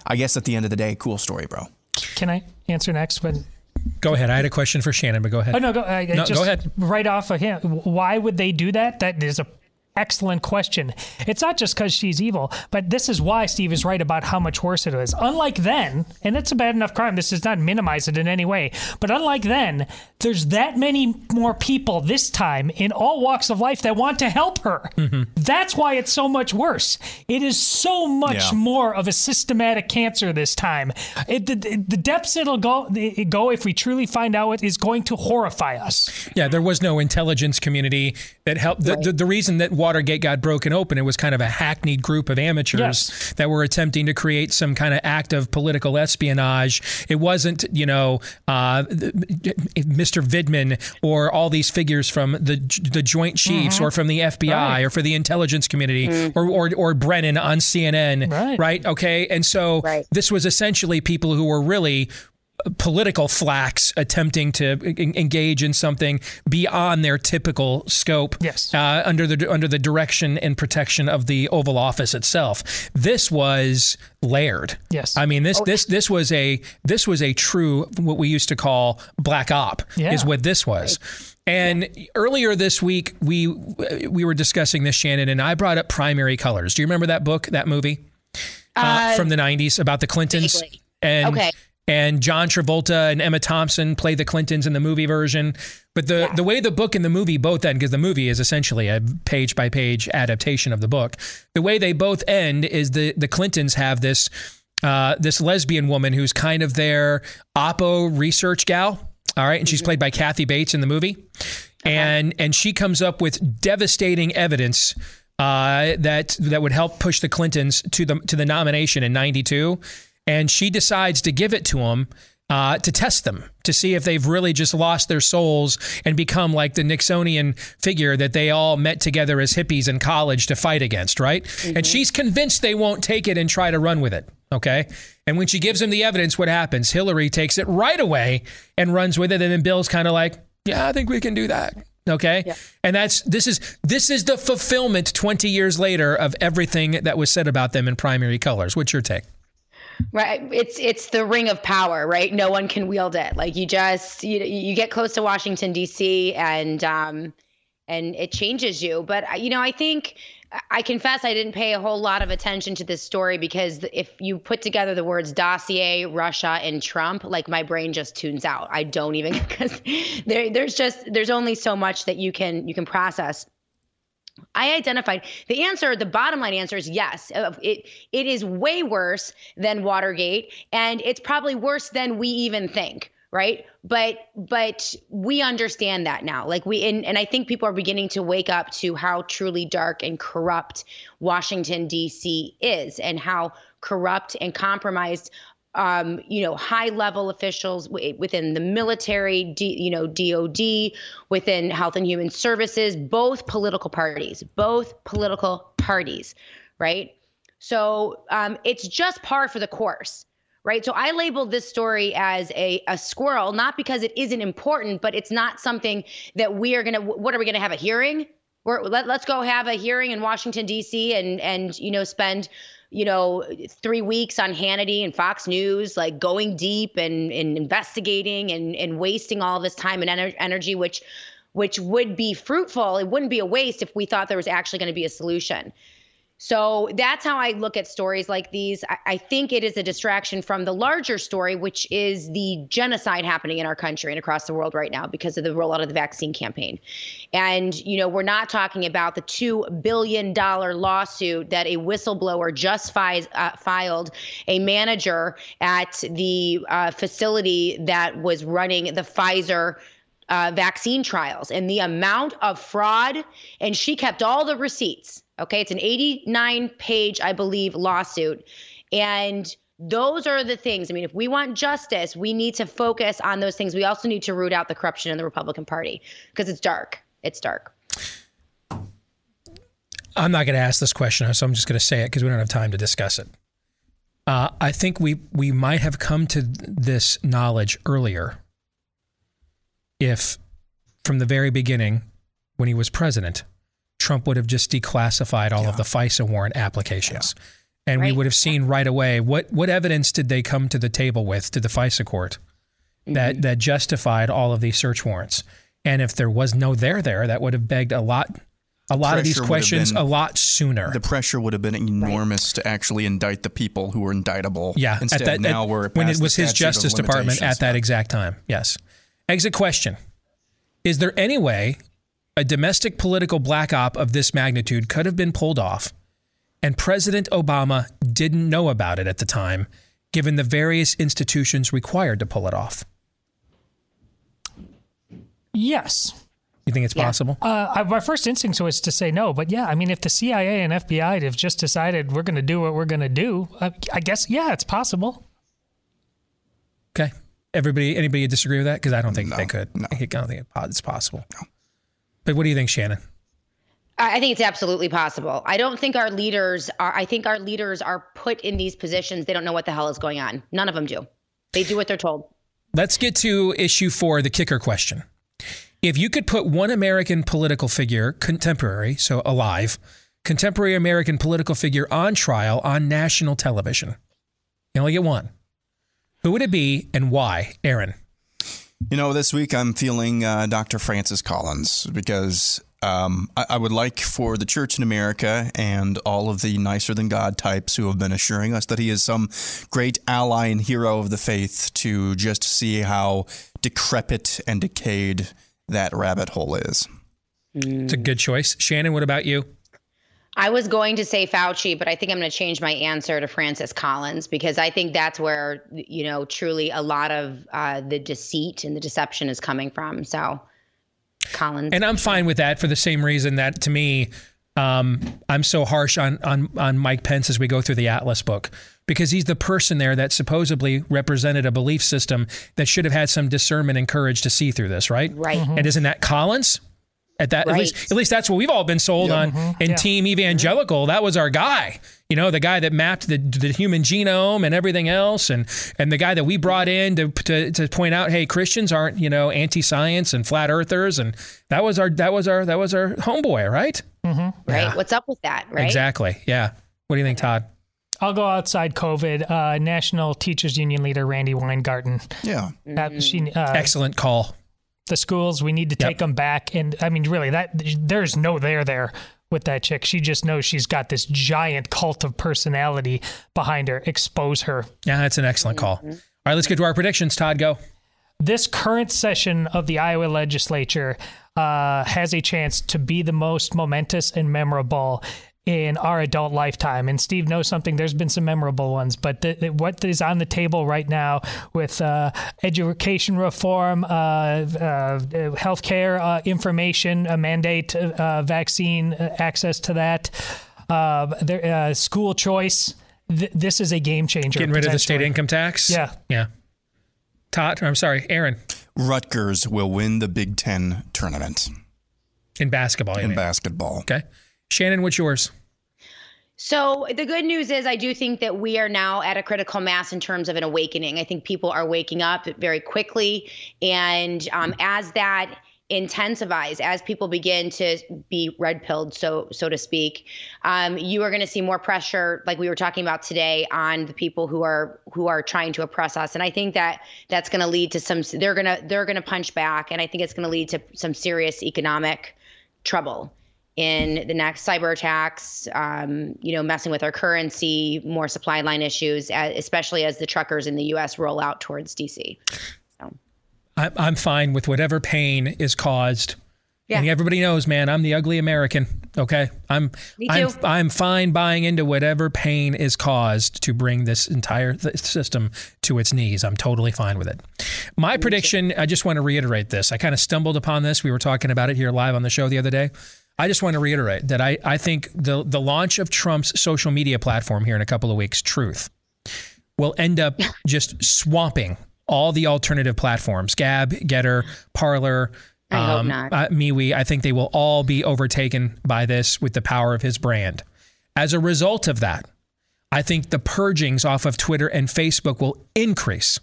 I guess at the end of the day, cool story, bro. Can I answer next? When Go ahead. I had a question for Shannon, but go ahead. Oh no, go, uh, no, just go ahead. Right off of him, why would they do that? That is a excellent question. It's not just because she's evil, but this is why Steve is right about how much worse it is. Unlike then, and it's a bad enough crime, this does not minimize it in any way, but unlike then, there's that many more people this time in all walks of life that want to help her. Mm-hmm. That's why it's so much worse. It is so much Yeah. more of a systematic cancer this time. It, the, the depths it'll go, it go if we truly find out it is going to horrify us. Yeah, there was no intelligence community that helped. The, the, the reason that Watergate got broken open, it was kind of a hackneyed group of amateurs Yes. that were attempting to create some kind of act of political espionage. It wasn't, you know, uh, Mr. Vindman or all these figures from the the Joint Chiefs Mhm. or from the FBI Right. or for the intelligence community or, or or Brennan on CNN, right? Okay, and so this was essentially people who were really political flacks attempting to en- engage in something beyond their typical scope yes. uh, under the under the direction and protection of the Oval Office itself. This was layered. Yes. I mean this this this was a this was a true what we used to call black op Yeah. is what this was. And earlier this week we we were discussing this Shannon and I brought up Primary Colors. Do you remember that book, that movie? Uh, from the 90s about the Clintons vaguely. and Okay. And John Travolta and Emma Thompson play the Clintons in the movie version. But the the way the book and the movie both end, because the movie is essentially a page by page adaptation of the book, the way they both end is the the Clintons have this uh, this lesbian woman who's kind of their oppo research gal. All right, and she's played by Kathy Bates in the movie, and and she comes up with devastating evidence uh, that that would help push the Clintons to the to the nomination in '92, and she decides to give it to them. Uh, to test them to see if they've really just lost their souls and become like the Nixonian figure that they all met together as hippies in college to fight against, right? And she's convinced they won't take it and try to run with it. Okay. And when she gives him the evidence, what happens? Hillary takes it right away and runs with it. And then Bill's kind of like, yeah, I think we can do that. Okay. And that's this is this is the fulfillment 20 years later of everything that was said about them in primary colors. What's your take? Right. It's it's the ring of power, right? No one can wield it. Like you just you you get close to Washington D.C. and um and it changes you. But you know, I think I confess I didn't pay a whole lot of attention to this story because if you put together the words dossier, Russia, and Trump, like my brain just tunes out. I don't even *laughs* because there there's just there's only so much that you can you can process. I identified the answer. The bottom line answer is yes. Uh, It it is way worse than Watergate, and it's probably worse than we even think. right? But but we understand that now. Like we and, and I think people are beginning to wake up to how truly dark and corrupt Washington D.C. is and how corrupt and compromised um, you know, high level officials w- within the military, D, you know, DOD, within Health and Human Services, both political parties, both political parties, right? So um, it's just par for the course, right? So I labeled this story as a, a squirrel, not because it isn't important, but it's not something that we are going to, what are we going to have a hearing? We're, let, let's go have a hearing in Washington, D.C. and, and, you know, spend you know, three weeks on Hannity and Fox News, like going deep and, and investigating and, and wasting all this time and ener- energy, which which would be fruitful. It wouldn't be a waste if we thought there was actually going to be a solution. So that's how I look at stories like these. I, I, think it is a distraction from the larger story, which is the genocide happening in our country and across the world right now because of the rollout of the vaccine campaign. And, you know, we're not talking about the $2 billion lawsuit that a whistleblower just fi- uh, filed, a manager at the uh, facility that was running the Pfizer uh, vaccine trials and the amount of fraud. And she kept all the receipts Okay, it's an 89 page, I believe, lawsuit. And those are the things. I mean, if we want justice, we need to focus on those things. We also need to root out the corruption in the Republican Party because it's dark. It's dark. I'm not going to ask this question, so I'm just going to say it because we don't have time to discuss it. Uh, I think we we might have come to this knowledge earlier if, from the very beginning, when he was president, Trump would have just declassified all yeah. of the FISA warrant applications. Yeah. And right. we would have seen right away what, what evidence did they come to the table with to the FISA court mm-hmm. that, that justified all of these search warrants. And if there was no there there, that would have begged a lot a lot of these questions been, a lot sooner. The pressure would have been enormous right. to actually indict the people who were indictable. Yeah, instead that, now we're when it was his Justice Department at that exact time. Yes. Exit question: Is there any way a domestic political black op of this magnitude could have been pulled off, and President Obama didn't know about it at the time, given the various institutions required to pull it off? Yes. You think it's yeah. possible? Uh, my first instinct was to say no, but yeah, I mean, if the CIA and FBI have just decided we're going to do what we're going to do, uh, I guess yeah, it's possible. Okay. Everybody, anybody disagree with that? Because I don't think no, they could. No. I don't think it's possible. No. But what do you think, Shannon? I think it's absolutely possible. I don't think our leaders are, I think our leaders are put in these positions. They don't know what the hell is going on. None of them do. They do what they're told. Let's get to issue four, the kicker question. If you could put one American political figure, contemporary, so alive, contemporary American political figure on trial on national television, you only get one. Who would it be and why? Aaron. You know, this week I'm feeling uh, Dr. Francis Collins because um, I, I, would like for the church in America and all of the nicer than God types who have been assuring us that he is some great ally and hero of the faith to just see how decrepit and decayed that rabbit hole is. It's a good choice. Shannon, what about you? I was going to say Fauci, but I think I'm going to change my answer to Francis Collins because I think that's where, you know, truly a lot of uh, the deceit and the deception is coming from. So, Collins. And I'm fine with that for the same reason that to me, um, I'm so harsh on, on, on Mike Pence as we go through the Atlas book because he's the person there that supposedly represented a belief system that should have had some discernment and courage to see through this, right? Right. Mm-hmm. And isn't that Collins? At that, right. at least, at least that's what we've all been sold yeah. on mm-hmm. in yeah. Team Evangelical. That was our guy. You know, the guy that mapped the, the human genome and everything else, and and the guy that we brought in to, to, to point out, hey, Christians aren't you know anti-science and flat earthers, and that was our that was our that was our homeboy, right? Mm-hmm. Right. Yeah. What's up with that? Right. Exactly. Yeah. What do you think, Todd? I'll go outside COVID. Uh, National Teachers Union leader Randi Weingarten. Yeah. Uh, she, uh, Excellent call the schools. We need to yep. take them back. And I mean, really, that there's no there there with that chick. She just knows she's got this giant cult of personality behind her. Expose her. Yeah, that's an excellent call. Mm-hmm. All right, let's get to our predictions. Todd, go. This current session of the Iowa legislature uh, has a chance to be the most momentous and memorable in our adult lifetime. And Steve knows something. There's been some memorable ones, but the, the, what is on the table right now with uh, education reform, uh, uh, healthcare uh, information, a mandate, uh, vaccine uh, access to that, uh, there, uh, school choice. Th- this is a game changer. Getting rid of the state income tax. Yeah. Yeah. Todd, I'm sorry, Aaron. Rutgers will win the Big Ten tournament in basketball. In basketball. Okay. Shannon, what's yours? So the good news is I do think that we are now at a critical mass in terms of an awakening. I think people are waking up very quickly, and um, as that intensifies, as people begin to be red pilled, so so to speak, um, you are going to see more pressure, like we were talking about today, on the people who are who are trying to oppress us. And I think that that's going to lead to some. They're gonna they're gonna punch back, and I think it's going to lead to some serious economic trouble in the next cyber attacks, um, you know, messing with our currency, more supply line issues, especially as the truckers in the U.S. roll out towards DC. I, I'm fine with whatever pain is caused. Yeah. And everybody knows, man, I'm the ugly American. Okay, I'm Me I'm too. I'm fine buying into whatever pain is caused to bring this entire th- system to its knees. I'm totally fine with it. My prediction. I just want to reiterate this. I kind of stumbled upon this. We were talking about it here live on the show the other day. I just want to reiterate that I, I think the the launch of Trump's social media platform here in a couple of weeks, Truth, will end up just swamping all the alternative platforms Gab, Gettr, Parler. I hope not. Uh, MeWe. I think they will all be overtaken by this with the power of his brand. As a result of that, I think the purgings off of Twitter and Facebook will increase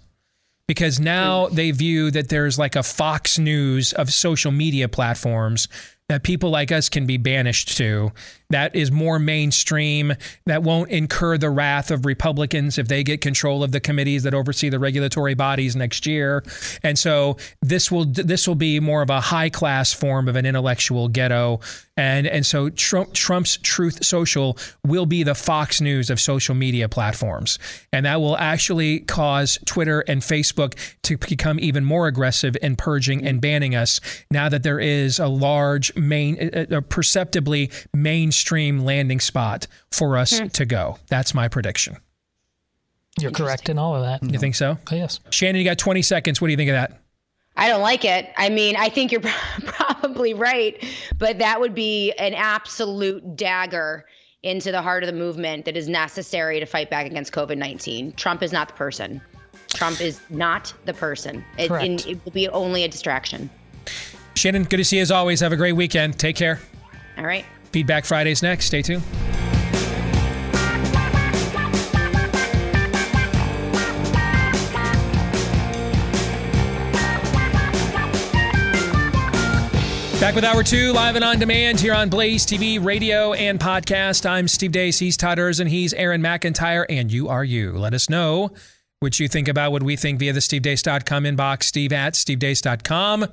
because now they view that there's like a Fox News of social media platforms that people like us can be banished to. That is more mainstream. That won't incur the wrath of Republicans if they get control of the committees that oversee the regulatory bodies next year. And so this will this will be more of a high class form of an intellectual ghetto. And and so Trump, Trump's Truth Social will be the Fox News of social media platforms, and that will actually cause Twitter and Facebook to become even more aggressive in purging and banning us. Now that there is a large main, a a perceptibly mainstream landing spot for us hmm. to go. That's my prediction. You're correct in all of that. You think so? Oh, yes. Shannon, you got 20 seconds. What do you think of that? I don't like it. I mean, I think you're *laughs* probably right, but that would be an absolute dagger into the heart of the movement that is necessary to fight back against COVID 19. Trump is not the person. Trump is not the person. It, Correct. it will be only a distraction. Shannon, good to see you as always. Have a great weekend. Take care. All right. Feedback Fridays next. Stay tuned. Back with Hour 2, live and on demand here on Blaze TV, radio, and podcast. I'm Steve Deace. He's Todd Erzen. He's Aaron McIntyre, and you are you. Let us know what you think about what we think via the stevedeace.com inbox, steve at stevedeace.com.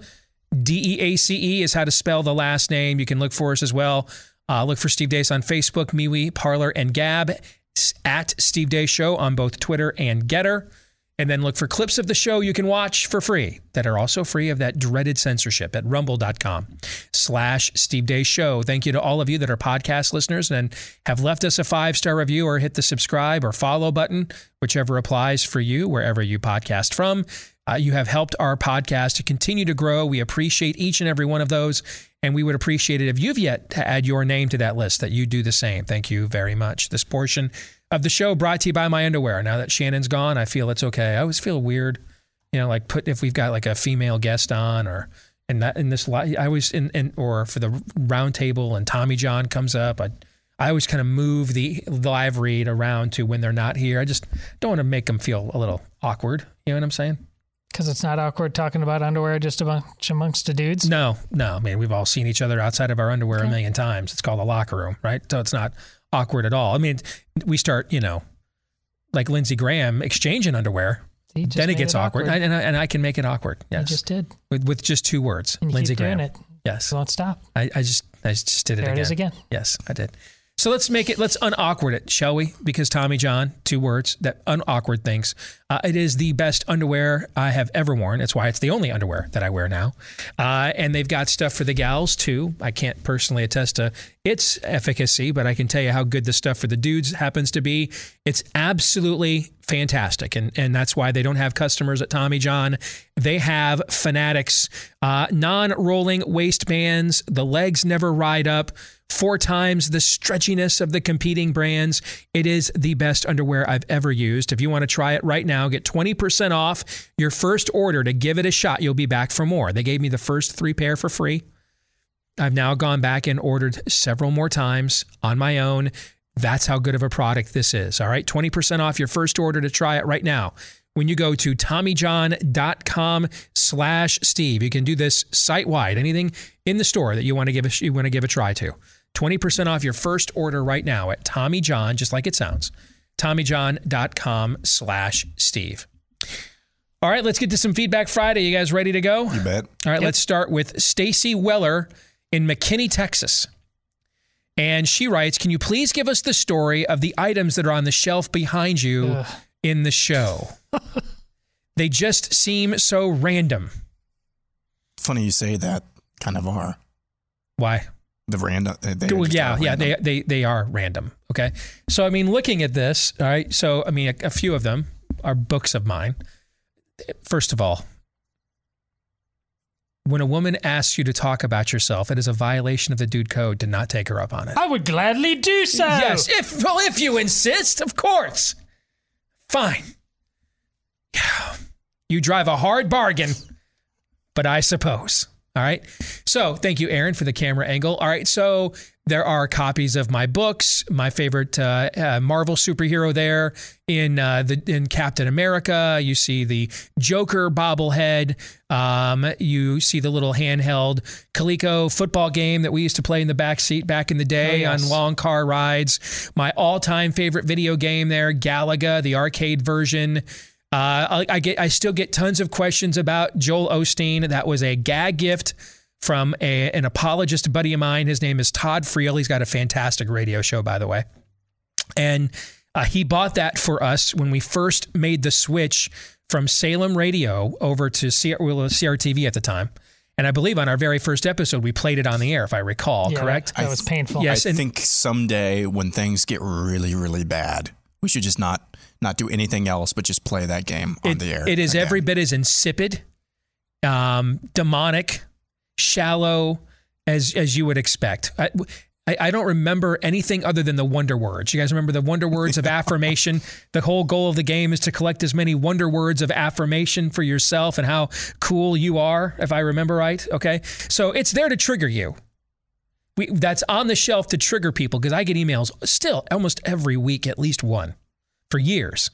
D E A C E is how to spell the last name. You can look for us as well. Uh, look for Steve Deace on Facebook, MeWe, Parler, and Gab. At Steve Deace Show on both Twitter and Gettr. And then look for clips of the show you can watch for free that are also free of that dreaded censorship at rumble.com slash Steve Deace Show. Thank you to all of you that are podcast listeners and have left us a five star review or hit the subscribe or follow button, whichever applies for you, wherever you podcast from. Uh, you have helped our podcast to continue to grow. We appreciate each and every one of those. And we would appreciate it if you've yet to add your name to that list, that you do the same. Thank you very much. This portion of the show brought to you by my underwear. Now that Shannon's gone, I feel it's okay. I always feel weird, you know, like put if we've got like a female guest on or and that in this I always in, in or for the round table and Tommy John comes up, I I always kind of move the live read around to when they're not here. I just don't want to make them feel a little awkward. You know what I'm saying? Because it's not awkward talking about underwear just a bunch amongst the dudes. No, no. I mean, we've all seen each other outside of our underwear a million times. It's called the locker room, right? So it's not awkward at all. I mean, we start, you know, like Lindsey Graham exchanging underwear. Then it gets it awkward, awkward. And, I, and I can make it awkward. You Yes, just did. with, with just two words. You Lindsey Graham. it. Yes, Won't stop. I, I just I just did it There again. is again. Yes, I did. So let's make it, let's unawkward it, shall we? Because Tommy John, two words that unawkward things. Uh, it is the best underwear I have ever worn. That's why it's the only underwear that I wear now. Uh, and they've got stuff for the gals too. I can't personally attest to its efficacy, but I can tell you how good the stuff for the dudes happens to be. It's absolutely fantastic. And, and that's why they don't have customers at Tommy John. They have Fanatics, uh, non rolling waistbands. The legs never ride up four times the stretchiness of the competing brands. It is the best underwear I've ever used. If you want to try it right now, get 20% off your first order to give it a shot. You'll be back for more. They gave me the first three pair for free. I've now gone back and ordered several more times on my own. That's how good of a product this is. All right, 20% off your first order to try it right now. When you go to TommyJohn.com slash Steve, you can do this site wide. Anything in the store that you want to give a you want to give a try to. 20% off your first order right now at Tommy John, just like it sounds. TommyJohn.com slash Steve. All right, let's get to some feedback Friday. You guys ready to go? You bet. All right, let's start with Stacy Weller in McKinney, Texas. And she writes, Can you please give us the story of the items that are on the shelf behind you Ugh. in the show? *laughs* they just seem so random. Funny you say that. Kind of are. Why? The random. They Well, yeah, are yeah, random. they, they they are random. Okay, so I mean, looking at this, all right. So I mean, a, a few of them are books of mine. First of all, when a woman asks you to talk about yourself, it is a violation of the dude code to not take her up on it. I would gladly do so. Yes, if well, if you insist, of course. Fine. You drive a hard bargain, but I suppose. All right. So thank you, Aaron, for the camera angle. All right. So there are copies of my books. My favorite uh, uh, Marvel superhero there in uh, the in Captain America. You see the Joker bobblehead. Um, you see the little handheld Coleco football game that we used to play in the back seat back in the day Oh, yes. on long car rides. My all-time favorite video game there, Galaga, the arcade version. Uh, I, I get, I still get tons of questions about Joel Osteen. That was a gag gift from a, an apologist buddy of mine. His name is Todd Friel. He's got a fantastic radio show, by the way. And uh, he bought that for us when we first made the switch from Salem Radio over to C- well, CRTV at the time. And I believe on our very first episode, we played it on the air, if I recall, Yeah, correct? that was painful. Yes, I and- think someday when things get really, really bad, we should just not not do anything else but just play that game on it, the air. It is again. every bit as insipid, um, demonic, shallow as as you would expect. I, I, I don't remember anything other than the wonder words. You guys remember the wonder words of *laughs* affirmation? The whole goal of the game is to collect as many wonder words of affirmation for yourself and how cool you are, if I remember right. Okay. So it's there to trigger you. We, that's on the shelf to trigger people because I get emails still almost every week, at least one for years.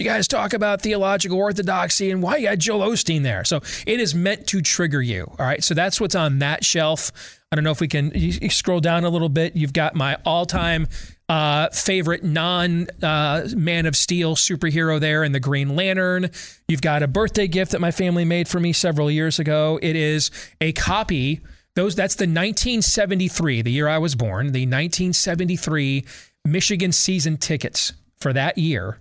You guys talk about theological orthodoxy and why you got Joel Osteen there. So it is meant to trigger you. All right. So that's what's on that shelf. I don't know if we can scroll down a little bit. You've got my all time uh, favorite non uh, Man of Steel superhero there in the Green Lantern. You've got a birthday gift that my family made for me several years ago. It is a copy. Those that's the 1973, the year I was born, the 1973 Michigan season tickets for that year.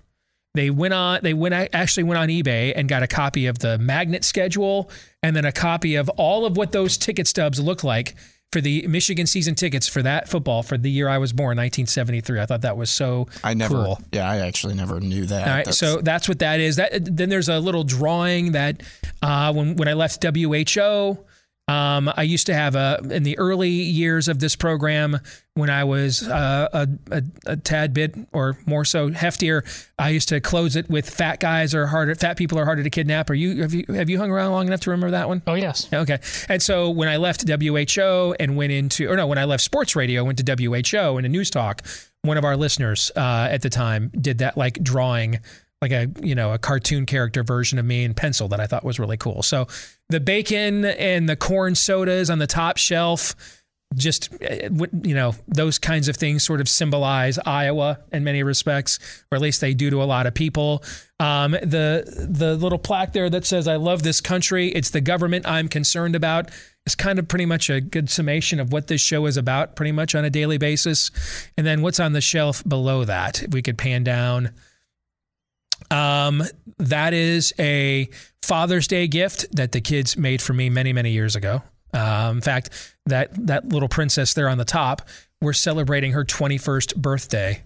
They went on. They went actually went on eBay and got a copy of the magnet schedule and then a copy of all of what those ticket stubs look like for the Michigan season tickets for that football for the year I was born, 1973. I thought that was so I never. cool. Yeah, I actually never knew that. All right, That's- so that's what that is. That then there's a little drawing that uh, when when I left WHO, um, I used to have a in the early years of this program when I was uh, a, a, a tad bit or more so heftier. I used to close it with "fat guys are harder, fat people are harder to kidnap." Are you have you have you hung around long enough to remember that one? Oh yes. Okay. And so when I left WHO and went into, or no, when I left sports radio, went to WHO in a news talk, one of our listeners uh, at the time did that like drawing, like a, you know, a cartoon character version of me in pencil that I thought was really cool. So the bacon and the corn sodas on the top shelf, just uh, you know those kinds of things sort of symbolize Iowa in many respects, or at least they do to a lot of people. Um, the the little plaque there that says "I love this country," it's the government I'm concerned about. It's kind of pretty much a good summation of what this show is about, pretty much on a daily basis. And then what's on the shelf below that, if we could pan down. Um, that is a Father's Day gift that the kids made for me many, many years ago. Um, in fact, that that little princess there on the top, we're celebrating her 21st birthday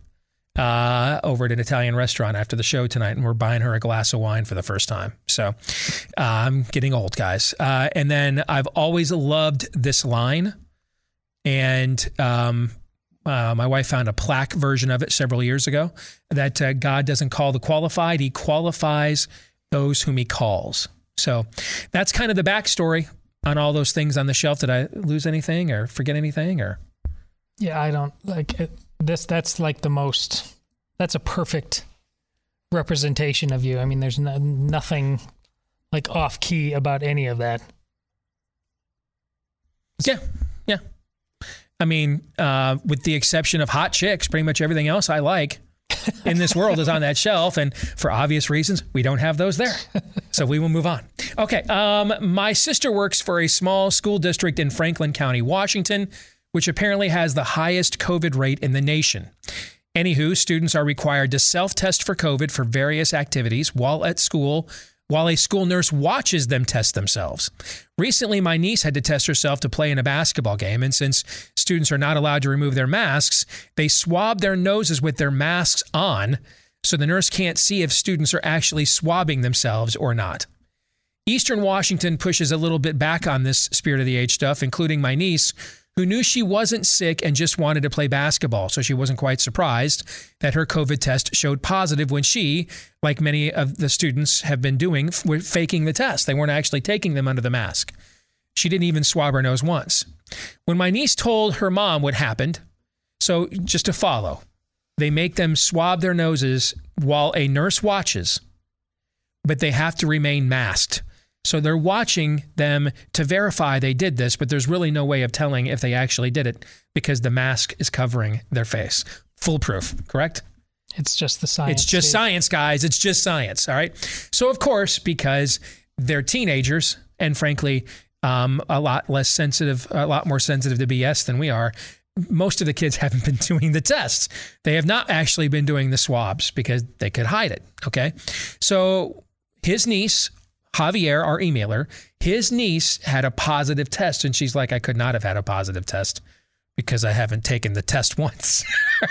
uh, over at an Italian restaurant after the show tonight, and we're buying her a glass of wine for the first time. So uh, I'm getting old, guys. Uh, and then I've always loved this line, and um, uh, my wife found a plaque version of it several years ago that uh, God doesn't call the qualified, He qualifies those whom He calls. So that's kind of the backstory on all those things on the shelf. Did I lose anything or forget anything? Or Yeah, I don't like it, this. That's like the most. That's a perfect representation of you. I mean, there's no, nothing like off key about any of that. yeah, yeah. I mean, uh, with the exception of hot chicks, pretty much everything else I like in this world is on that shelf. And for obvious reasons, we don't have those there. So we will move on. Okay. Um, my sister works for a small school district in Franklin County, Washington, which apparently has the highest COVID rate in the nation. Anywho, students are required to self test for COVID for various activities while at school, while a school nurse watches them test themselves. Recently, my niece had to test herself to play in a basketball game, and since students are not allowed to remove their masks, they swab their noses with their masks on so the nurse can't see if students are actually swabbing themselves or not. Eastern Washington pushes a little bit back on this spirit of the age stuff, including my niece, who knew she wasn't sick and just wanted to play basketball. So she wasn't quite surprised that her COVID test showed positive when she, like many of the students have been doing, were faking the test. They weren't actually taking them under the mask. She didn't even swab her nose once. When my niece told her mom what happened, so just to follow, they make them swab their noses while a nurse watches, but they have to remain masked. So they're watching them to verify they did this, but there's really no way of telling if they actually did it because the mask is covering their face. Foolproof, correct? It's just the science. It's just science, guys. It's just science. All right. So, of course, because they're teenagers and frankly, um, a lot less sensitive, a lot more sensitive to BS than we are, most of the kids *laughs* haven't been doing the tests. They have not actually been doing the swabs because they could hide it. Okay. So, his niece, Javier, our emailer, his niece had a positive test, and she's like, I could not have had a positive test because I haven't taken the test *laughs* once. *laughs*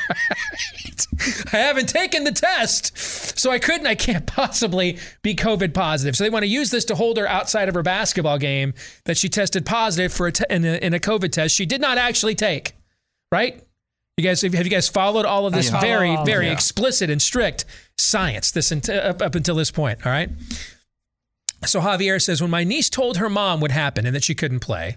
I haven't taken the test, so I couldn't. I can't possibly be COVID positive. So they want to use this to hold her outside of her basketball game that she tested positive for a te- in, a, in a COVID test she did not actually take. Right? You guys, have you guys followed all of this very, of very it. explicit and strict science this up, up until this point? All right. So Javier says when my niece told her mom what happened and that she couldn't play,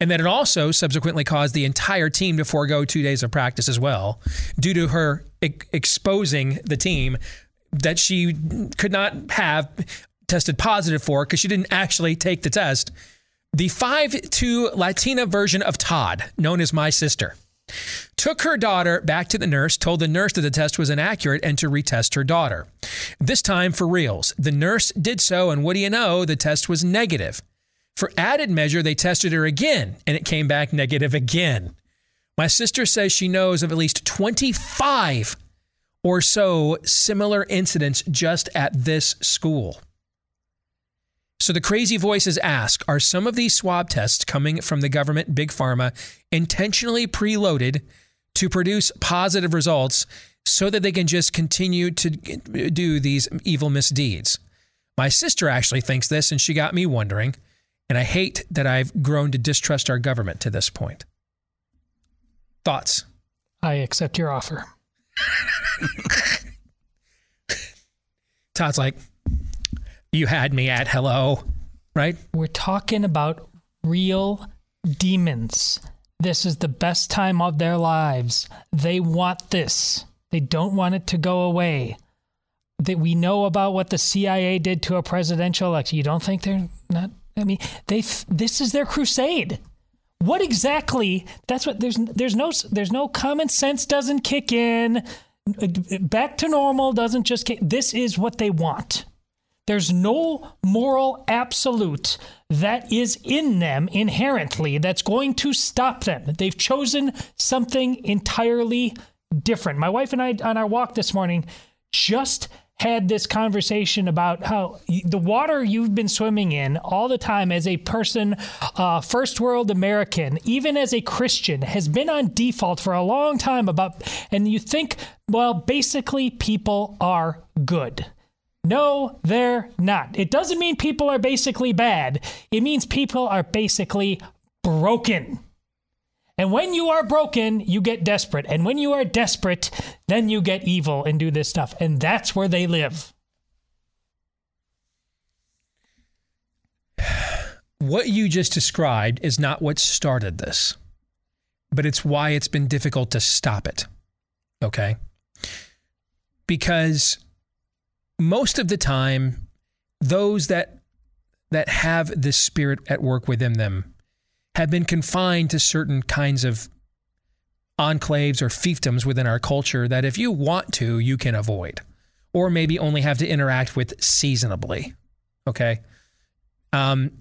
and that it also subsequently caused the entire team to forego two days of practice as well, due to her e- exposing the team that she could not have tested positive for because she didn't actually take the test. The 5 2 Latina version of Todd, known as my sister, took her daughter back to the nurse, told the nurse that the test was inaccurate and to retest her daughter. This time for reals. The nurse did so, and what do you know? The test was negative. For added measure, they tested her again, and it came back negative again. My sister says she knows of at least 25 or so similar incidents just at this school. So the crazy voices ask Are some of these swab tests coming from the government, Big Pharma, intentionally preloaded to produce positive results so that they can just continue to do these evil misdeeds? My sister actually thinks this, and she got me wondering. And I hate that I've grown to distrust our government to this point. Thoughts? I accept your offer. Todd's like, You had me at hello, right? We're talking about real demons. This is the best time of their lives. They want this. They don't want it to go away. That we know about what the CIA did to a presidential election. You don't think they're not? I mean, they. This is their crusade. What exactly? That's what there's there's no there's no common sense doesn't kick in. Back to normal doesn't just kick. This is what they want. There's no moral absolute that is in them inherently that's going to stop them. They've chosen something entirely different. My wife and I on our walk this morning just had this conversation about how the water you've been swimming in all the time as a person, uh, first world American, even as a Christian, has been on default for a long time about, and you think, well, basically people are good. No, they're not. It doesn't mean people are basically bad. It means people are basically broken. And when you are broken, you get desperate. And when you are desperate, then you get evil and do this stuff. And that's where they live. What you just described is not what started this, but it's why it's been difficult to stop it. Okay? Because most of the time, those that that have this spirit at work within them have been confined to certain kinds of enclaves or fiefdoms within our culture that if you want to, you can avoid, or maybe only have to interact with seasonably. Okay. Um,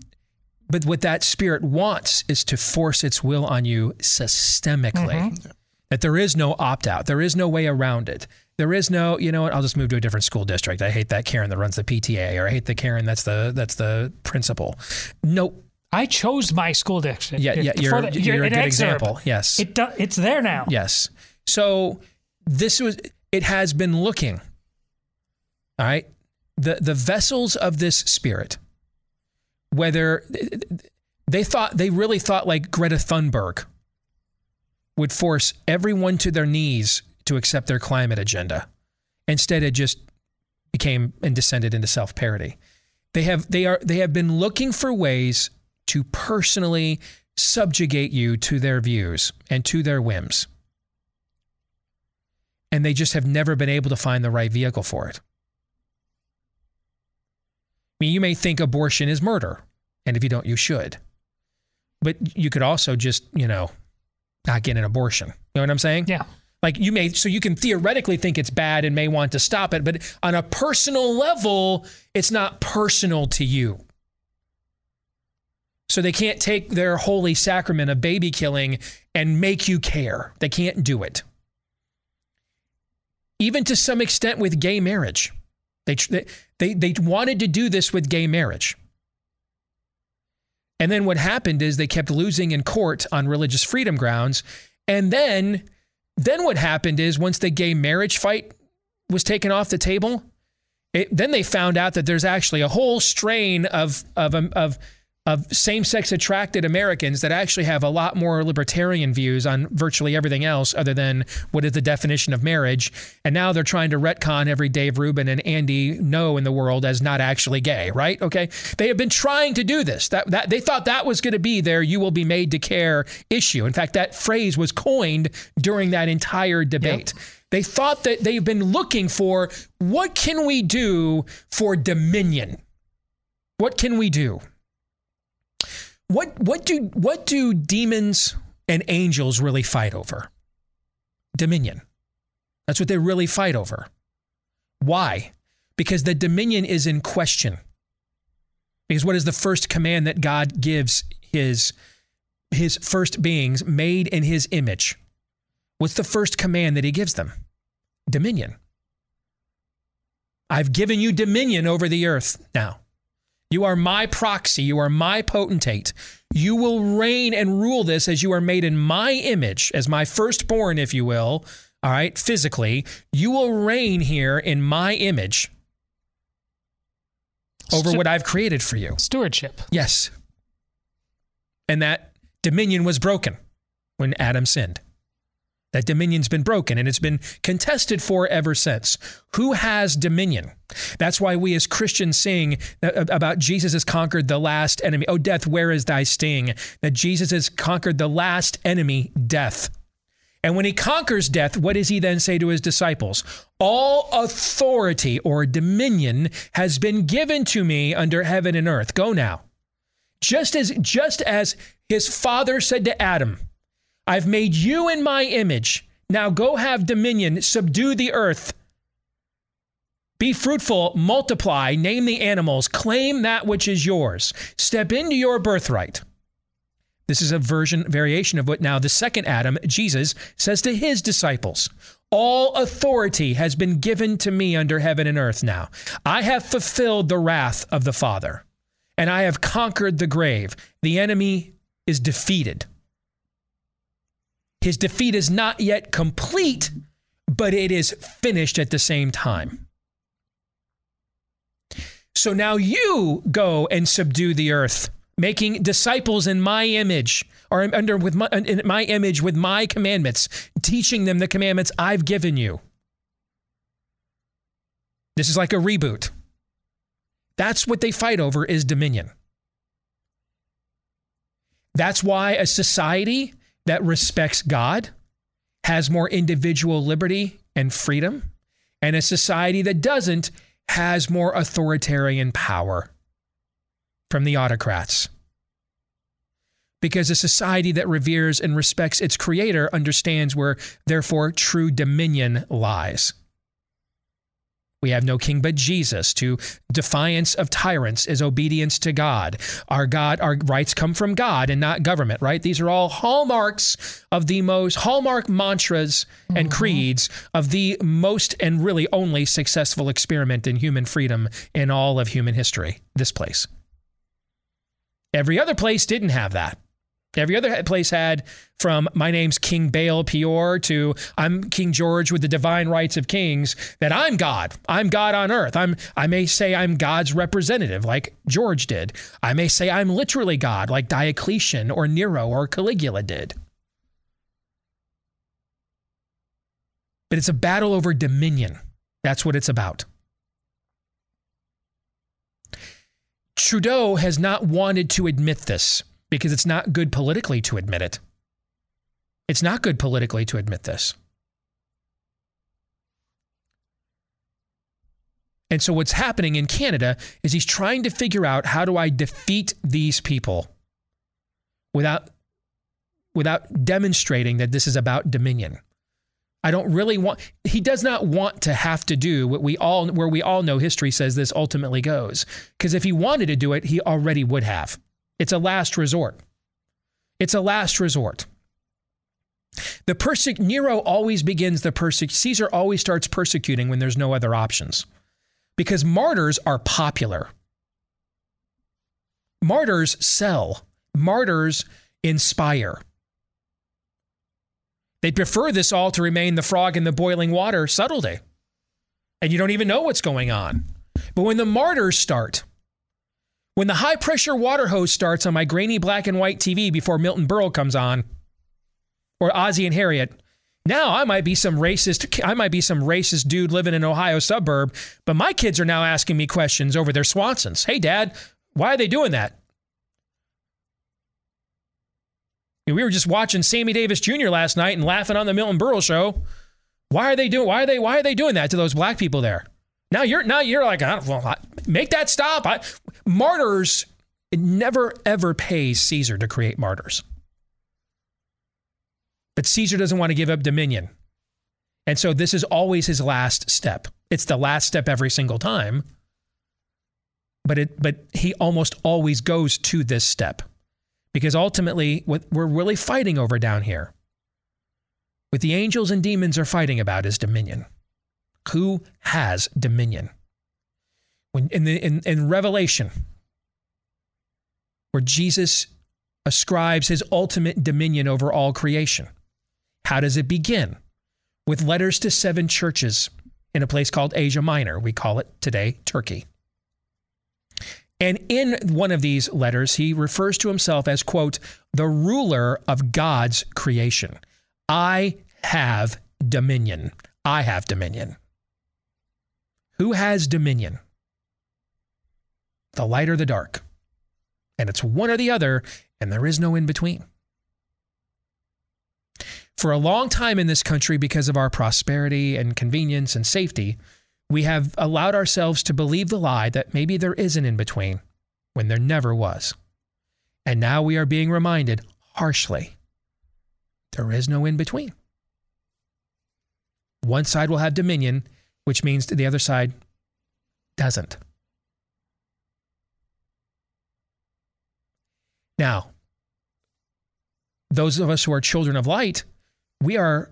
but what that spirit wants is to force its will on you systemically. Mm-hmm. That there is no opt out, there is no way around it. There is no, you know what? I'll just move to a different school district. I hate that Karen that runs the PTA, or I hate the Karen that's the that's the principal. Nope. I chose my school district. Yeah, yeah, you're, the, you're, you're a good example. Yes, it do, it's there now. Yes. So this was it has been looking. All right, the the vessels of this spirit, whether they thought they really thought like Greta Thunberg would force everyone to their knees to accept their climate agenda. Instead, it just became and descended into self parody. They have they are they have been looking for ways to personally subjugate you to their views and to their whims. And they just have never been able to find the right vehicle for it. I mean, you may think abortion is murder, and if you don't, you should. But you could also just, you know, not get an abortion. You know what I'm saying? Yeah. Like you may, so you can theoretically think it's bad and may want to stop it, but on a personal level, it's not personal to you. So they can't take their holy sacrament of baby killing and make you care. They can't do it. Even to some extent with gay marriage. They, they, they wanted to do this with gay marriage. And then what happened is they kept losing in court on religious freedom grounds. And then, then what happened is once the gay marriage fight was taken off the table, it, then they found out that there's actually a whole strain of, of, um, of of same sex attracted Americans that actually have a lot more libertarian views on virtually everything else other than what is the definition of marriage. And now they're trying to retcon every Dave Rubin and Andy Ngo in the world as not actually gay, right? Okay. They have been trying to do this. That, that they thought that was going to be their you will be made to care issue. In fact, that phrase was coined during that entire debate. Yep. They thought that they've been looking for what can we do for dominion? What can we do? What what do what do demons and angels really fight over? Dominion. That's what they really fight over. Why? Because the dominion is in question. Because what is the first command that God gives his his first beings made in his image? What's the first command that he gives them? Dominion. I've given you dominion over the earth now. You are my proxy. You are my potentate. You will reign and rule this as you are made in my image, as my firstborn, if you will. All right, physically, you will reign here in my image over what I've created for you. Stewardship. Yes. And that dominion was broken when Adam sinned. That dominion's been broken and it's been contested for ever since. Who has dominion? That's why we as Christians sing uh, about Jesus has conquered the last enemy. Oh, death, where is thy sting? That Jesus has conquered the last enemy, death. And when he conquers death, what does he then say to his disciples? All authority or dominion has been given to me under heaven and earth. Go now. Just as just as His father said to Adam, I've made you in my image. Now go have dominion, subdue the earth. Be fruitful, multiply, name the animals, claim that which is yours. Step into your birthright. This is a version variation of what now the second Adam, Jesus, says to his disciples. All authority has been given to me under heaven and earth now. I have fulfilled the wrath of the Father, and I have conquered the grave. The enemy is defeated. His defeat is not yet complete, but it is finished at the same time. So now you go and subdue the earth, making disciples in my image, or under with my, in my image with my commandments, teaching them the commandments I've given you. This is like a reboot. That's what they fight over is dominion. That's why a society that respects God has more individual liberty and freedom, and a society that doesn't has more authoritarian power from the autocrats. Because a society that reveres and respects its creator understands where, therefore, true dominion lies. We have no king but Jesus. To defiance of tyrants is obedience to God. Our God, our rights come from God and not government, right? These are all hallmarks of the most hallmark mantras and mm-hmm. creeds of the most and really only successful experiment in human freedom in all of human history, this place. Every other place didn't have that. Every other place had from my name's King Baal Peor to I'm King George with the divine rights of kings that I'm God. I'm God on earth. I'm I may say I'm God's representative like George did. I may say I'm literally God like Diocletian or Nero or Caligula did. But it's a battle over dominion. That's what it's about. Trudeau has not wanted to admit this because it's not good politically to admit it. It's not good politically to admit this. And so what's happening in Canada is he's trying to figure out how do I defeat these people without without demonstrating that this is about dominion. I don't really want he does not want to have to do what we all where we all know history says this ultimately goes because if he wanted to do it he already would have. It's a last resort. It's a last resort. The persec- Nero always begins the persec- Caesar always starts persecuting when there's no other options. Because martyrs are popular. Martyrs sell. Martyrs inspire. They prefer this all to remain the frog in the boiling water subtlety. And you don't even know what's going on. But when the martyrs start, when the high pressure water hose starts on my grainy black and white TV before Milton Berle comes on, or Ozzie and Harriet, now I might be some racist I might be some racist dude living in an Ohio suburb, but my kids are now asking me questions over their Swansons. Hey dad, why are they doing that? We were just watching Sammy Davis Jr. last night and laughing on the Milton Berle show. Why are they doing why are they why are they doing that to those black people there? Now you're now you're like, well, make that stop. I, martyrs, it never ever pays Caesar to create martyrs. But Caesar doesn't want to give up dominion. And so this is always his last step. It's the last step every single time. But it but he almost always goes to this step. Because ultimately what we're really fighting over down here, what the angels and demons are fighting about is dominion who has dominion. When in, the, in, in Revelation, where Jesus ascribes his ultimate dominion over all creation, how does it begin? With letters to seven churches in a place called Asia Minor. We call it today Turkey. And in one of these letters, he refers to himself as, quote, the ruler of God's creation. I have dominion. I have dominion. Who has dominion? The light or the dark? And it's one or the other, and there is no in between. For a long time in this country, because of our prosperity and convenience and safety, we have allowed ourselves to believe the lie that maybe there is an in between when there never was. And now we are being reminded harshly there is no in between. One side will have dominion, which means the other side doesn't. Now, those of us who are children of light, we are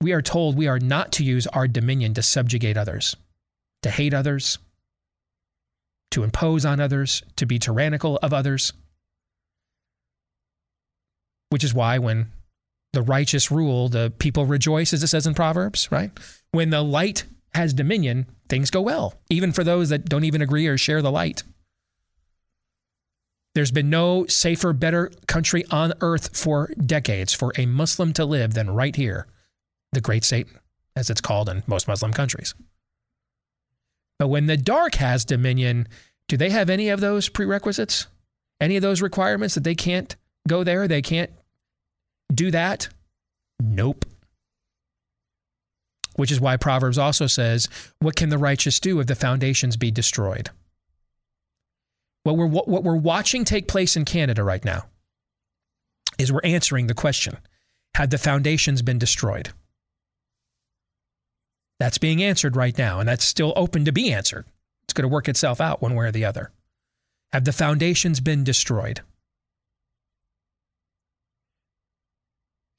we are told we are not to use our dominion to subjugate others, to hate others, to impose on others, to be tyrannical of others. Which is why when the righteous rule, the people rejoice, as it says in Proverbs, right? When the light has dominion, things go well, even for those that don't even agree or share the light. There's been no safer, better country on earth for decades for a Muslim to live than right here, the Great Satan, as it's called in most Muslim countries. But when the dark has dominion, do they have any of those prerequisites? Any of those requirements that they can't go there? They can't do that? Nope. Which is why Proverbs also says, What can the righteous do if the foundations be destroyed? What we're, what we're watching take place in Canada right now is we're answering the question Had the foundations been destroyed? That's being answered right now, and that's still open to be answered. It's going to work itself out one way or the other. Have the foundations been destroyed?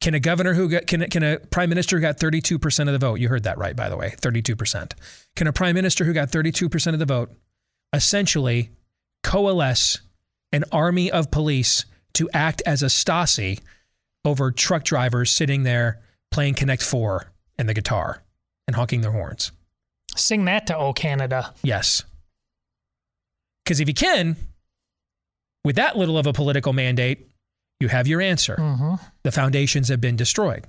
Can a governor who got, can, can a prime minister who got 32% of the vote, you heard that right, by the way, 32%. Can a prime minister who got 32% of the vote essentially coalesce an army of police to act as a Stasi over truck drivers sitting there playing Connect Four and the guitar and honking their horns. Sing that to O Canada. Yes. Because if you can, with that little of a political mandate, you have your answer. Mm-hmm. The foundations have been destroyed.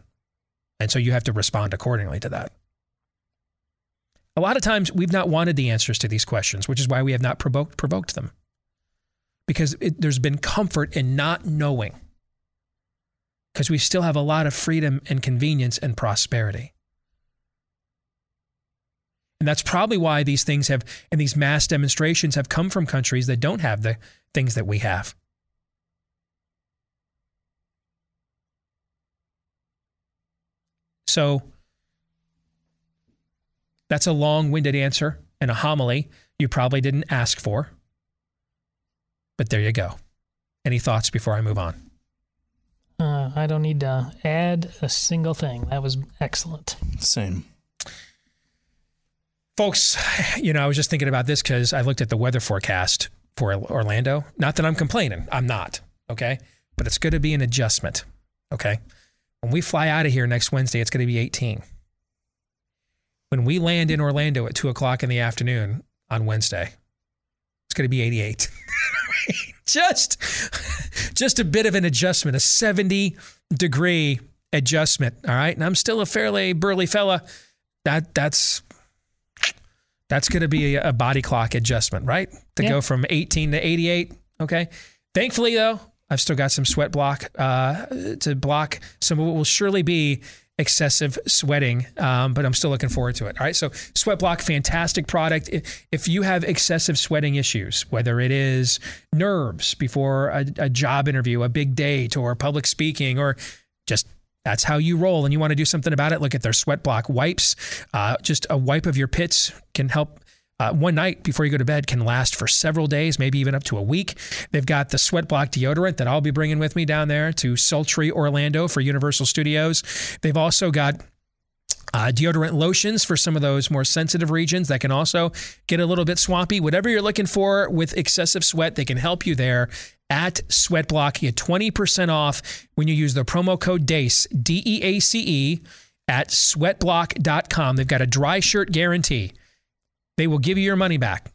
And so you have to respond accordingly to that. A lot of times we've not wanted the answers to these questions, which is why we have not provoked, provoked them. Because it, there's been comfort in not knowing. Because we still have a lot of freedom and convenience and prosperity. And that's probably why these things have, and these mass demonstrations have come from countries that don't have the things that we have. So that's a long winded answer and a homily you probably didn't ask for. But there you go. Any thoughts before I move on? Uh, I don't need to add a single thing. That was excellent. Same. Folks, *sighs* you know, I was just thinking about this because I looked at the weather forecast for Orlando. Not that I'm complaining, I'm not, okay? But it's going to be an adjustment, okay? When we fly out of here next Wednesday, it's going to be 18. When we land in Orlando at 2 o'clock in the afternoon on Wednesday, it's going to be 88. *laughs* just, just a bit of an adjustment, a 70 degree adjustment. All right. And I'm still a fairly burly fella. That that's that's going to be a, a, body clock adjustment, right? To yeah. go from 18 to 88. Okay. Thankfully, though, I've still got some sweat block uh, to block some of what will surely be excessive sweating, um, but I'm still looking forward to it. All right, so Sweat Block, fantastic product. If you have excessive sweating issues, whether it is nerves before a, a job interview, a big date, or public speaking, or just that's how you roll and you want to do something about it, look at their Sweat Block wipes. Uh, just a wipe of your pits can help uh, one night before you go to bed can last for several days, maybe even up to a week. They've got the Sweat Block deodorant that I'll be bringing with me down there to sultry Orlando for Universal Studios. They've also got uh, deodorant lotions for some of those more sensitive regions that can also get a little bit swampy. Whatever you're looking for with excessive sweat, they can help you there at Sweatblock. You get 20% off when you use the promo code DEACE, D E A C E, at sweatblock.com. They've got a dry shirt guarantee. They will give you your money back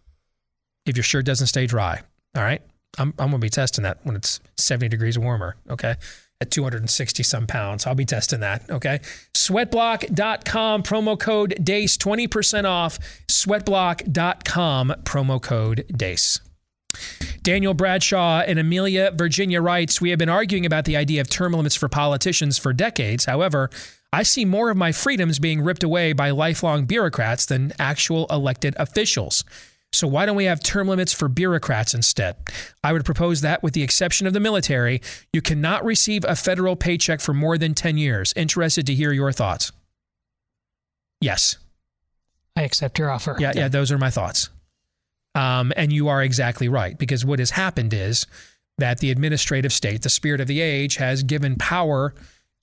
if your shirt doesn't stay dry. All right. I'm, I'm going to be testing that when it's 70 degrees warmer. Okay. At 260 some pounds. I'll be testing that. Okay. Sweatblock.com, promo code DEACE, 20% off. Sweatblock.com, promo code DEACE. Daniel Bradshaw in Amelia, Virginia writes We have been arguing about the idea of term limits for politicians for decades. However, I see more of my freedoms being ripped away by lifelong bureaucrats than actual elected officials. So why don't we have term limits for bureaucrats instead? I would propose that with the exception of the military, you cannot receive a federal paycheck for more than 10 years. Interested to hear your thoughts. Yes. I accept your offer. Yeah, yeah, those are my thoughts. Um, and you are exactly right because what has happened is that the administrative state, the spirit of the age, has given power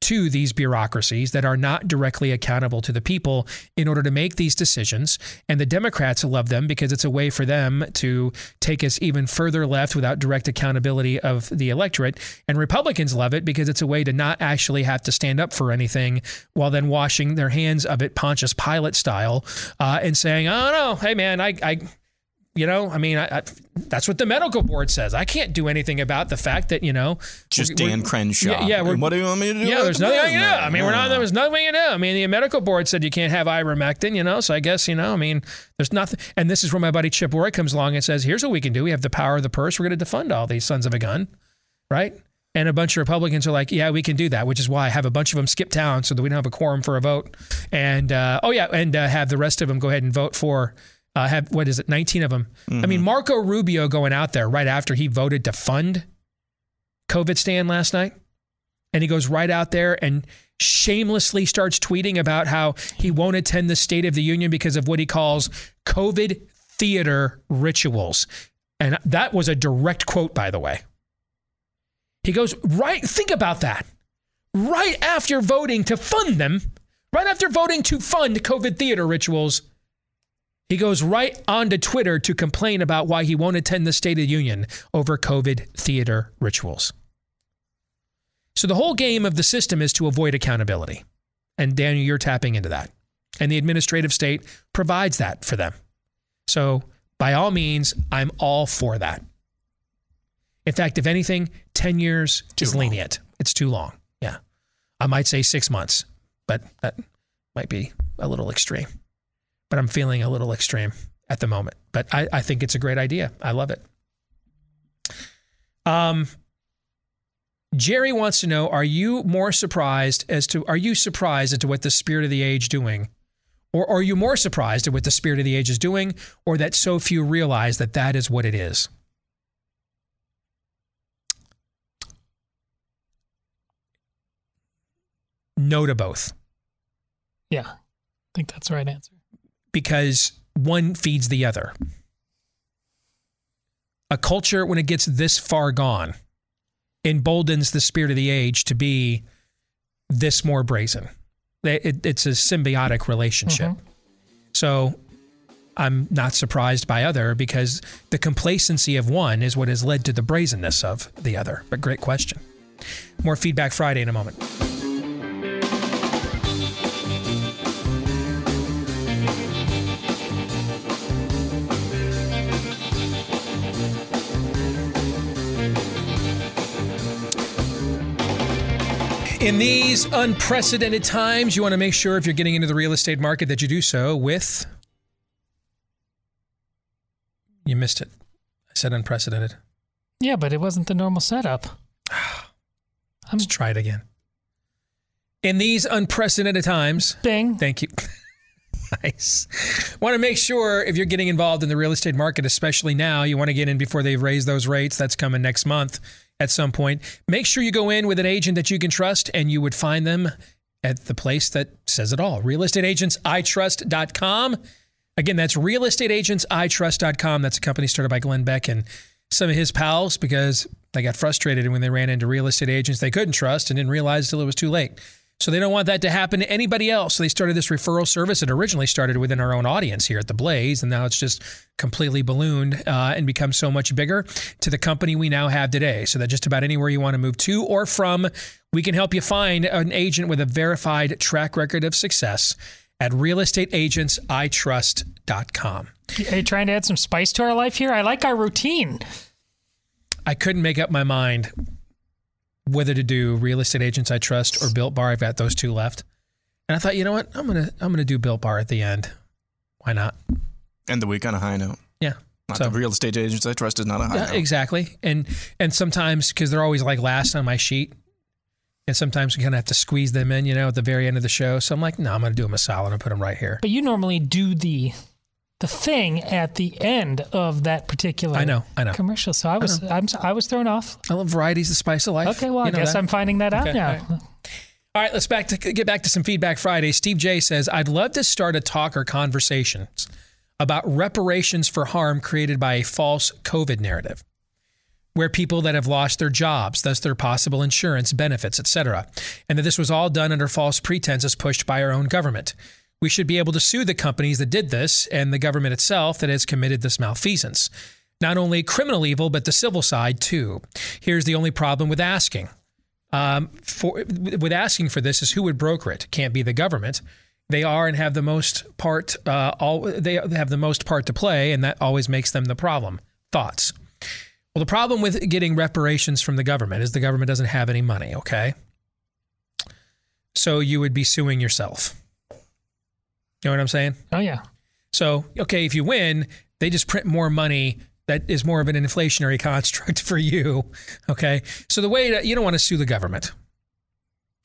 to these bureaucracies that are not directly accountable to the people in order to make these decisions. And the Democrats love them because it's a way for them to take us even further left without direct accountability of the electorate. And Republicans love it because it's a way to not actually have to stand up for anything while then washing their hands of it Pontius Pilate style uh, and saying, oh, no, hey, man, I, I you know, I mean, I, I, that's what the medical board says. I can't do anything about the fact that you know, Just we're- Dan we're- Crenshaw. Yeah, yeah we're- what do you want me to do? Yeah, there's the nothing I can do. I mean, we're not. There was nothing we can do. I mean, the medical board said you can't have ivermectin. You know, so I guess you know. I mean, there's nothing. And this is where my buddy Chip Roy comes along and says, "Here's what we can do. We have the power of the purse. We're going to defund all these sons of a gun, right?" And a bunch of Republicans are like, "Yeah, we can do that," which is why I have a bunch of them skip town so that we don't have a quorum for a vote. And uh, oh yeah, and uh, have the rest of them go ahead and vote for. Uh, have what is it? 19 of them. I mean, Marco Rubio going out there right after he voted to fund COVID stand last night, and he goes right out there and shamelessly starts tweeting about how he won't attend the State of the Union because of what he calls COVID theater rituals. And that was a direct quote, by the way. He goes, right, think about that. Right after voting to fund them, right after voting to fund COVID theater rituals, he goes right onto Twitter to complain about why he won't attend the State of the Union over COVID theater rituals. So the whole game of the system is to avoid accountability. And Daniel, you're tapping into that. And the administrative state provides that for them. So by all means, I'm all for that. In fact, if anything, 10 years is lenient. It's too long. Yeah. I might say six months, but that might be a little extreme. But I'm feeling a little extreme at the moment. But I, I think it's a great idea. I love it. Um, Jerry wants to know: Are you more surprised as to are you surprised as to what the spirit of the age doing, or are you more surprised at what the spirit of the age is doing, or that so few realize that that is what it is? No to both. Yeah. I think that's the right answer. Because one feeds the other. A culture, when it gets this far gone, emboldens the spirit of the age to be this more brazen. It- it- it's a symbiotic relationship. Mm-hmm. So I'm not surprised by other because the complacency of one is what has led to the brazenness of the other. But great question. More feedback Friday in a moment. In these unprecedented times, you want to make sure if you're getting into the real estate market that you do so with. You missed it. I said unprecedented. Yeah, but it wasn't the normal setup. *sighs* Let's try it again. In these unprecedented times. Bing. Thank you. *laughs* nice. Want to make sure if you're getting involved in the real estate market, especially now, you want to get in before they've raised those rates. That's coming next month at some point. Make sure you go in with an agent that you can trust, and you would find them at the place that says it all realestateagentsitrust.com. Again, that's realestateagentsitrust.com. That's a company started by Glenn Beck and some of his pals because they got frustrated when they ran into real estate agents they couldn't trust and didn't realize until it was too late. So they don't want that to happen to anybody else. So they started this referral service. It originally started within our own audience here at the Blaze, and now it's just completely ballooned uh, and become so much bigger to the company we now have today. So that just about anywhere you want to move to or from, we can help you find an agent with a verified track record of success at realestateagentsitrust.com. Are you trying to add some spice to our life here? I like our routine. I couldn't make up my mind whether to do real estate agents I trust or Built Bar. I've got those two left, and I thought, you know what, I'm gonna I'm gonna do Built Bar at the end. Why not? End the week on a high note. Yeah. Not So- the real estate agents I trust is not a high Yeah, note. exactly. And and sometimes because they're always like last on my sheet, and sometimes we kind of have to squeeze them in, you know, at the very end of the show. So I'm like, no, I'm gonna do them a solid and put them right here. But you normally do the the thing at the end of that particular I know, I know. commercial. So I was uh-huh. I am I was thrown off. I love varieties, the spice of life. Okay, well I You know guess that. I'm finding that out Okay, now. all right. All right, let's back to get back to some feedback Friday. Steve J says, "I'd love to start a talk or conversations about reparations for harm created by a false COVID narrative, where people that have lost their jobs, thus their possible insurance benefits, etc., and that this was all done under false pretenses pushed by our own government. We should be able to sue the companies that did this and the government itself that has committed this malfeasance." Not only criminal evil, but the civil side too. Here's the only problem with asking um, for with asking for this is who would broker it. Can't be the government. They are and have the most part. Uh, all they have the most part to play, and that always makes them the problem. Thoughts. Well, the problem with getting reparations from the government is the government doesn't have any money. Okay, so you would be suing yourself. You know what I'm saying? Oh yeah. So okay, if you win, they just print more money. That is more of an inflationary *laughs* construct for you. Okay, so the way that you don't want to sue the government.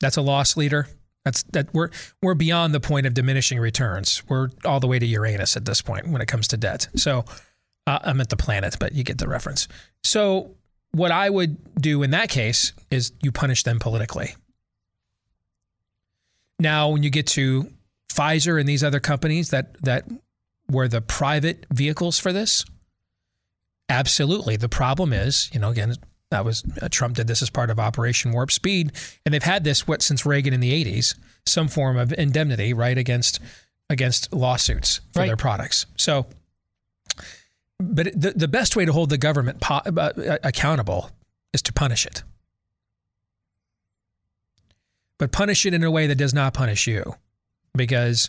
That's a loss leader. That's that we're we're beyond the point of diminishing returns. We're all the way to Uranus at this point when it comes to debt. So uh, I'm at the planet, but you get the reference. So what I would do in that case is you punish them politically. Now, when you get to Pfizer and these other companies that that were the private vehicles for this, absolutely. The problem is, you know, again, that was uh, Trump did this as part of Operation Warp Speed, and they've had this what since Reagan in the '80s, some form of indemnity, right, against against lawsuits for Right. their products. So, but the the best way to hold the government po- uh, accountable is to punish it, but punish it in a way that does not punish you, because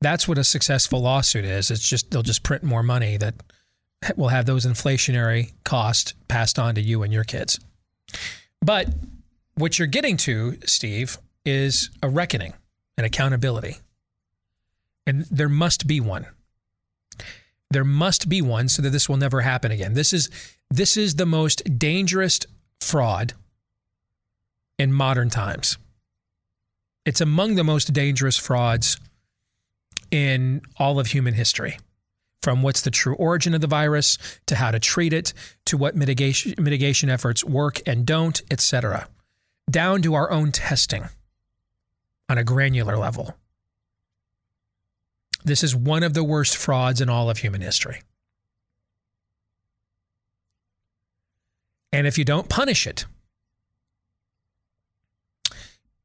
that's what a successful lawsuit is. It's just they'll just print more money that will have those inflationary costs passed on to you and your kids. But what you're getting to, Steve, is a reckoning and accountability. And there must be one. There must be one so that this will never happen again. This is this is the most dangerous fraud in modern times. It's among the most dangerous frauds in all of human history. From what's the true origin of the virus to how to treat it to what mitigation mitigation efforts work and don't etc down to our own testing on a granular level. This is one of the worst frauds in all of human history. And if you don't punish it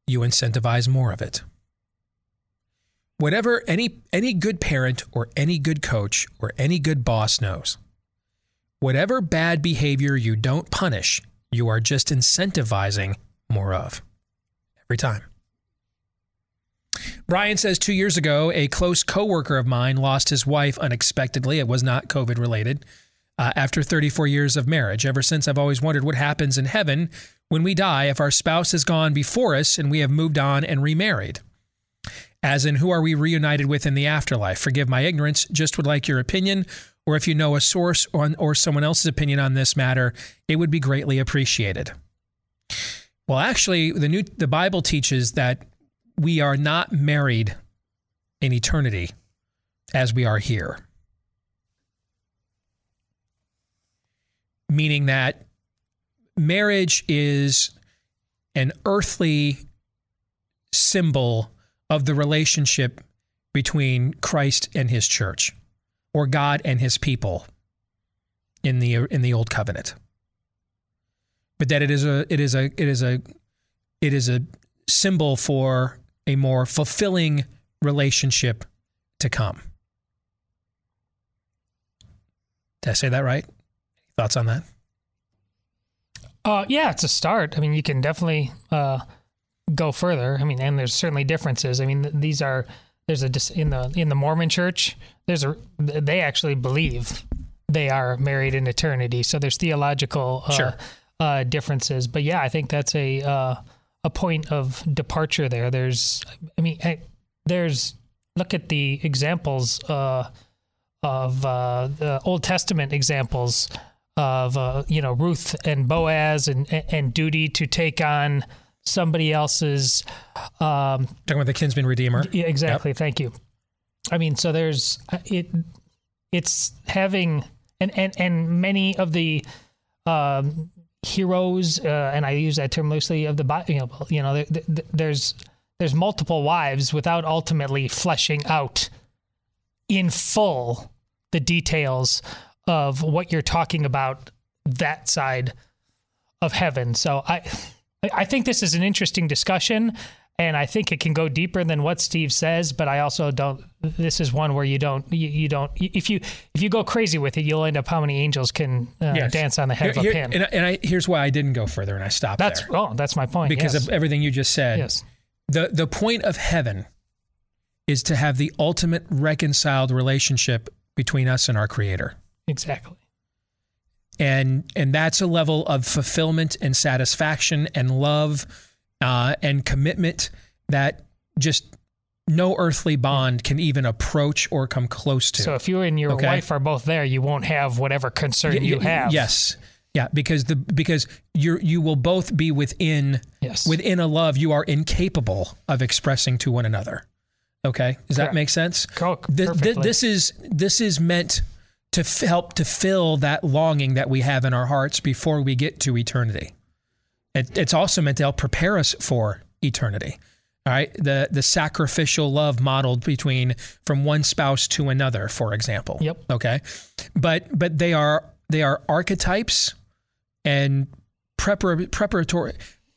you incentivize more of it. Whatever any any good parent or any good coach or any good boss knows whatever bad behavior you don't punish you are just incentivizing more of every time. Brian says 2 years ago a close coworker of mine lost his wife unexpectedly. It was not covid related uh, after 34 years of marriage. Ever since I've always wondered what happens in heaven when we die if our spouse has gone before us and we have moved on and remarried as in who are we reunited with in the afterlife? Forgive my ignorance, just would like your opinion, or if you know a source on, or someone else's opinion on this matter, it would be greatly appreciated. Well, actually, the new the Bible teaches that we are not married in eternity as we are here. Meaning that marriage is an earthly symbol of the relationship between Christ and his church or God and his people in the in the old covenant. But that it is a it is a it is a it is a symbol for a more fulfilling relationship to come. Did i say that right? Thoughts on that Uh, yeah, it's a start. I mean, you can definitely uh, go further. I mean, and there's certainly differences. I mean, these are there's a dis- in the in the Mormon Church. There's a they actually believe they are married in eternity. So there's theological uh, Sure. uh, differences. But yeah, I think that's a uh, a point of departure there. There's, I mean, I, there's look at the examples uh, of uh, the Old Testament examples of uh, you know Ruth and Boaz and and duty to take on somebody else's um, talking about the kinsman redeemer. Yeah exactly. Thank you. I mean so there's uh, it it's having and and and many of the um, heroes, uh, and I use that term loosely of the you know, you know, there- there's there's multiple wives without ultimately fleshing out in full the details of what you're talking about that side of heaven. So I I think this is an interesting discussion and I think it can go deeper than what Steve says, but I also don't this is one where you don't you, you don't if you if you go crazy with it, you'll end up how many angels can uh, Yes. dance on the head Here- of a here- pin. And, I- and I, here's why I didn't go further and I stopped That's there. oh, that's my point. because yes. of everything you just said. Yes. The the point of heaven is to have the ultimate reconciled relationship between us and our creator. Exactly. And and that's a level of fulfillment and satisfaction and love uh, and commitment that just no earthly bond can even approach or come close to. So if you and your Okay? wife are both there, you won't have whatever concern Y- you have. Yes. Yeah, because the because you're you will both be within Yes. within a love you are incapable of expressing to one another. Okay, does that make sense? Co- Th- th- this is this is meant to f- help to fill that longing that we have in our hearts before we get to eternity. It, it's also meant to help prepare us for eternity. All right, the the sacrificial love modeled between from one spouse to another, for example. Yep. Okay, but but they are they are archetypes and prepar- preparatory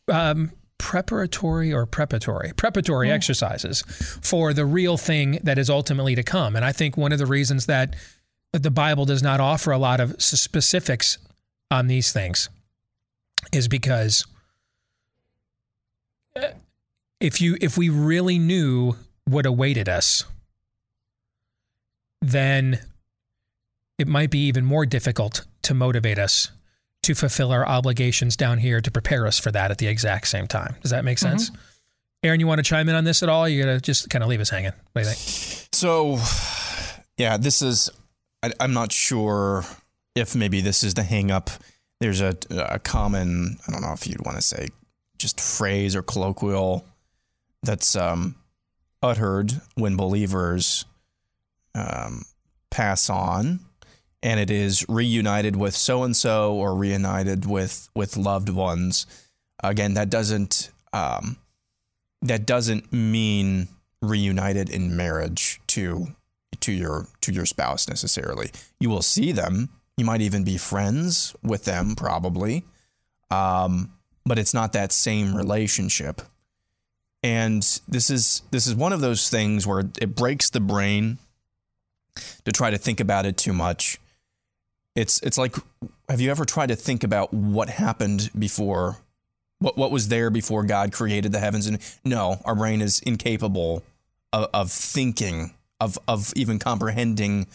um, preparatory or preparatory preparatory Hmm. exercises for the real thing that is ultimately to come. And I think one of the reasons that the Bible does not offer a lot of specifics on these things is because uh, if you if we really knew what awaited us, then it might be even more difficult to motivate us to fulfill our obligations down here to prepare us for that at the exact same time. Does that make sense? Aaron, you want to chime in on this at all? You gotta just kind of leave us hanging. What do you think? So, yeah, this is. I, I'm not sure if maybe this is the hang up. There's a, a common, I don't know if you'd want to say just phrase or colloquial that's um, uttered when believers um, pass on, and it is reunited with so and so or reunited with with loved ones. Again, that doesn't um, that doesn't mean reunited in marriage to to your to your spouse necessarily. You will see them. You might even be friends with them, probably. Um, but it's not that same relationship. And this is this is one of those things where it breaks the brain to try to think about it too much. It's it's like have you ever tried to think about what happened before what what was there before God created the heavens and no, our brain is incapable of, of thinking of of even comprehending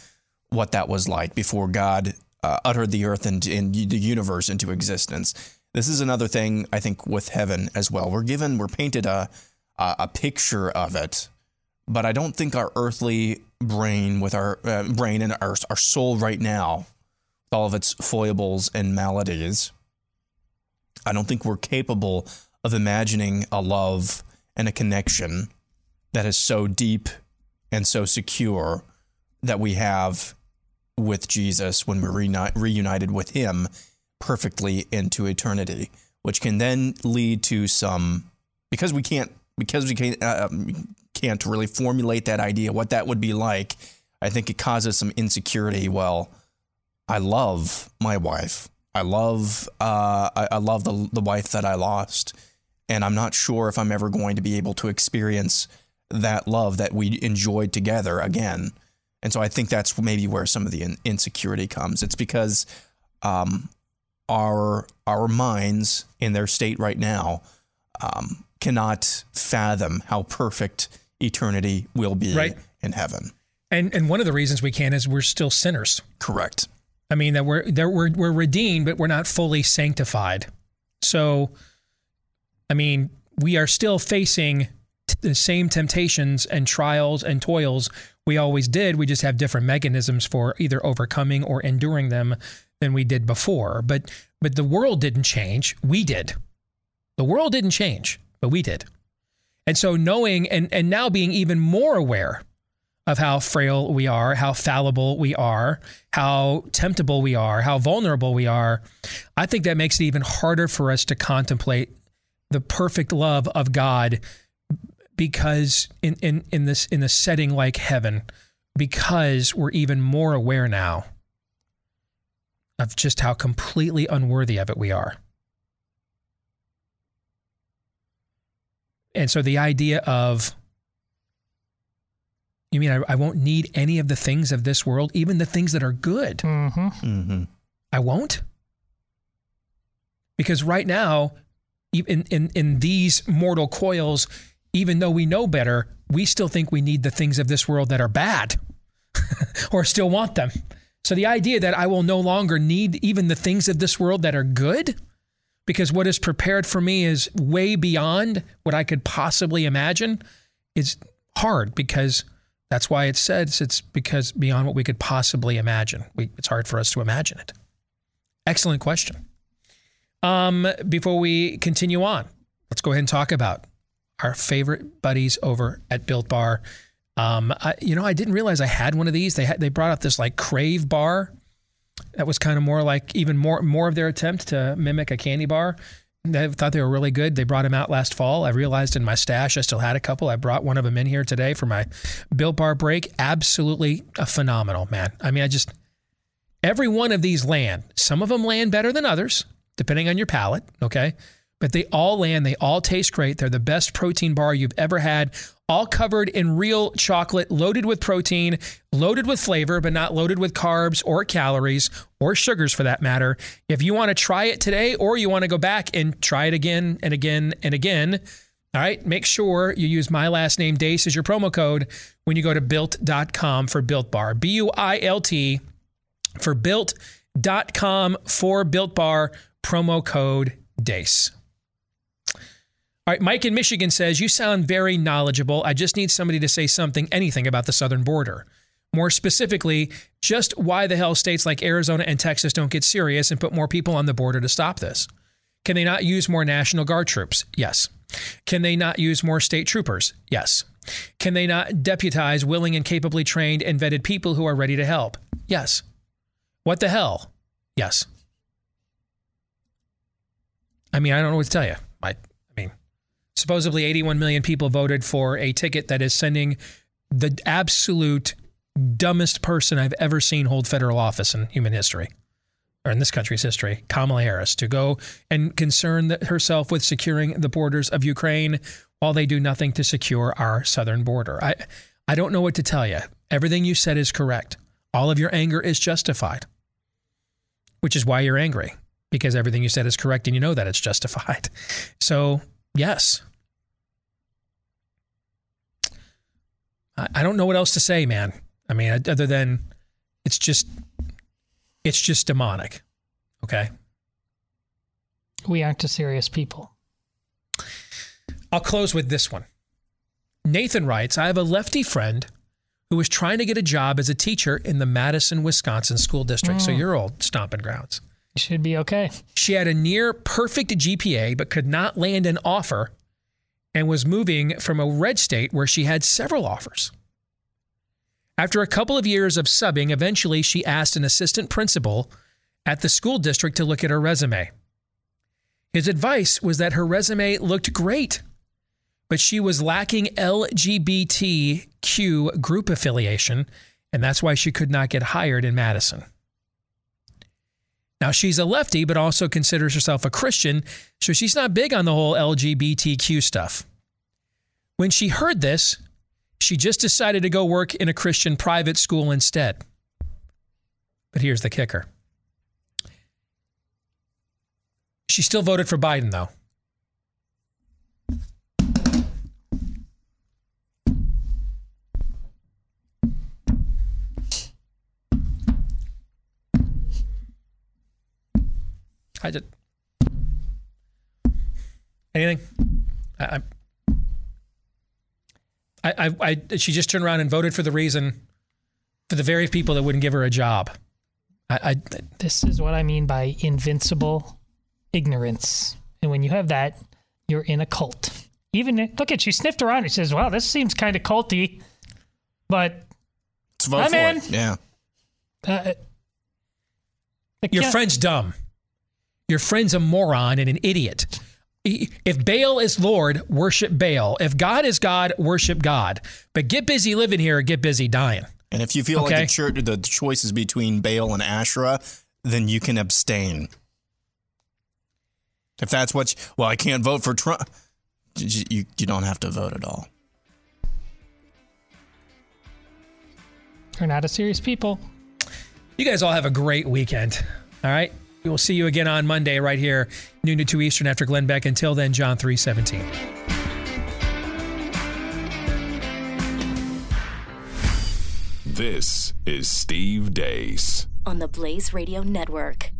what that was like before God uh, uttered the earth and, and the universe into existence. This is another thing I think with heaven as well. We're given we're painted a a, a picture of it, but I don't think our earthly brain with our uh, brain and our our soul right now, with all of its foibles and maladies, I don't think we're capable of imagining a love and a connection that is so deep and so secure that we have with Jesus when we're reuni- reunited with Him perfectly into eternity, which can then lead to some because we can't because we can't uh, um, can't really formulate that idea what that would be like. I think it causes some insecurity. Well, I love my wife. I love uh, I, I love the the wife that I lost, and I'm not sure if I'm ever going to be able to experience that love that we enjoyed together again. And so I think that's maybe where some of the in- insecurity comes. It's because um, our our minds in their state right now um, cannot fathom how perfect eternity will be Right. in heaven. And and one of the reasons we can is we're still sinners. Correct. I mean that we're that we're we're redeemed, but we're not fully sanctified. So, I mean, we are still facing the same temptations and trials and toils we always did. We just have different mechanisms for either overcoming or enduring them than we did before. But but the world didn't change. We did. The world didn't change, but we did. And so knowing and and now being even more aware of how frail we are, how fallible we are, how temptable we are, how vulnerable we are, I think that makes it even harder for us to contemplate the perfect love of God because in, in, in this in a setting like heaven, because we're even more aware now of just how completely unworthy of it we are. And so the idea of, you mean I, I won't need any of the things of this world, even the things that are good? Mm-hmm. Mm-hmm. I won't? Because right now, in, in, in these mortal coils, even though we know better, we still think we need the things of this world that are bad *laughs* or still want them. So the idea that I will no longer need even the things of this world that are good because what is prepared for me is way beyond what I could possibly imagine is hard because that's why it says it's because beyond what we could possibly imagine. We, it's hard for us to imagine it. Excellent question. Um, before we continue on, let's go ahead and talk about our favorite buddies over at Built Bar. Um, I, you know, I didn't realize I had one of these. They they brought out this like Crave bar that was kind of more like even more more of their attempt to mimic a candy bar. I thought they were really good. They brought them out last fall. I realized in my stash I still had a couple. I brought one of them in here today for my Built Bar break. Absolutely phenomenal, man. I mean, I just every one of these land. Some of them land better than others, depending on your palate. Okay, but they all land. They all taste great. They're the best protein bar you've ever had all covered in real chocolate, loaded with protein, loaded with flavor, but not loaded with carbs or calories or sugars for that matter. If you want to try it today or you want to go back and try it again and again and again, all right, make sure you use my last name, Deace, as your promo code when you go to built.com for Built Bar. B U I L T for built.com for Built Bar, promo code DEACE. All right, Mike in Michigan says, You sound very knowledgeable. I just need somebody to say something, anything about the southern border. More specifically, just why the hell states like Arizona and Texas don't get serious and put more people on the border to stop this. Can they not use more National Guard troops? Yes. Can they not use more state troopers? Yes. Can they not deputize willing and capably trained and vetted people who are ready to help? Yes. What the hell? Yes. I mean, I don't know what to tell you. Supposedly 81 million people voted for a ticket that is sending the absolute dumbest person I've ever seen hold federal office in human history or in this country's history, Kamala Harris, to go and concern herself with securing the borders of Ukraine while they do nothing to secure our southern border. I, I don't know what to tell you. Everything you said is correct. All of your anger is justified, which is why you're angry, because everything you said is correct and you know that it's justified. *laughs* So Yes. I don't know what else to say, man. I mean, other than it's just it's just demonic. Okay. We aren't a serious people. I'll close with this one. Nathan writes, I have a lefty friend who was trying to get a job as a teacher in the Madison, Wisconsin school district. Mm. So your old stomping grounds. Should be okay. She had a near perfect GPA, but could not land an offer and was moving from a red state where she had several offers. After a couple of years of subbing, eventually she asked an assistant principal at the school district to look at her resume. His advice was that her resume looked great, but she was lacking LGBTQ group affiliation, and that's why she could not get hired in Madison. Now, she's a lefty, but also considers herself a Christian, so she's not big on the whole LGBTQ stuff. When she heard this, she just decided to go work in a Christian private school instead. But here's the kicker she still voted for Biden, though. I did. Anything? I, I, I, I, she just turned around and voted for the reason, for the very people that wouldn't give her a job. I, I this is what I mean by invincible ignorance. And when you have that, you're in a cult. Even look at she sniffed around. She says, "Wow, this seems kind of culty," but Let's vote I'm for in. it. Yeah. Uh, Your can't- friend's dumb. Your friend's a moron and an idiot. If Baal is Lord, worship Baal. If God is God, worship God. But get busy living here or get busy dying. And if you feel Okay. like the, church, the choice is between Baal and Asherah, then you can abstain. If that's what, you, well, I can't vote for Trump. You, you, you don't have to vote at all. You're not a serious people. You guys all have a great weekend. All right. We will see you again on Monday right here, noon to 2 Eastern after Glenn Beck. Until then, John 317. This is Steve Deace. on the Blaze Radio Network.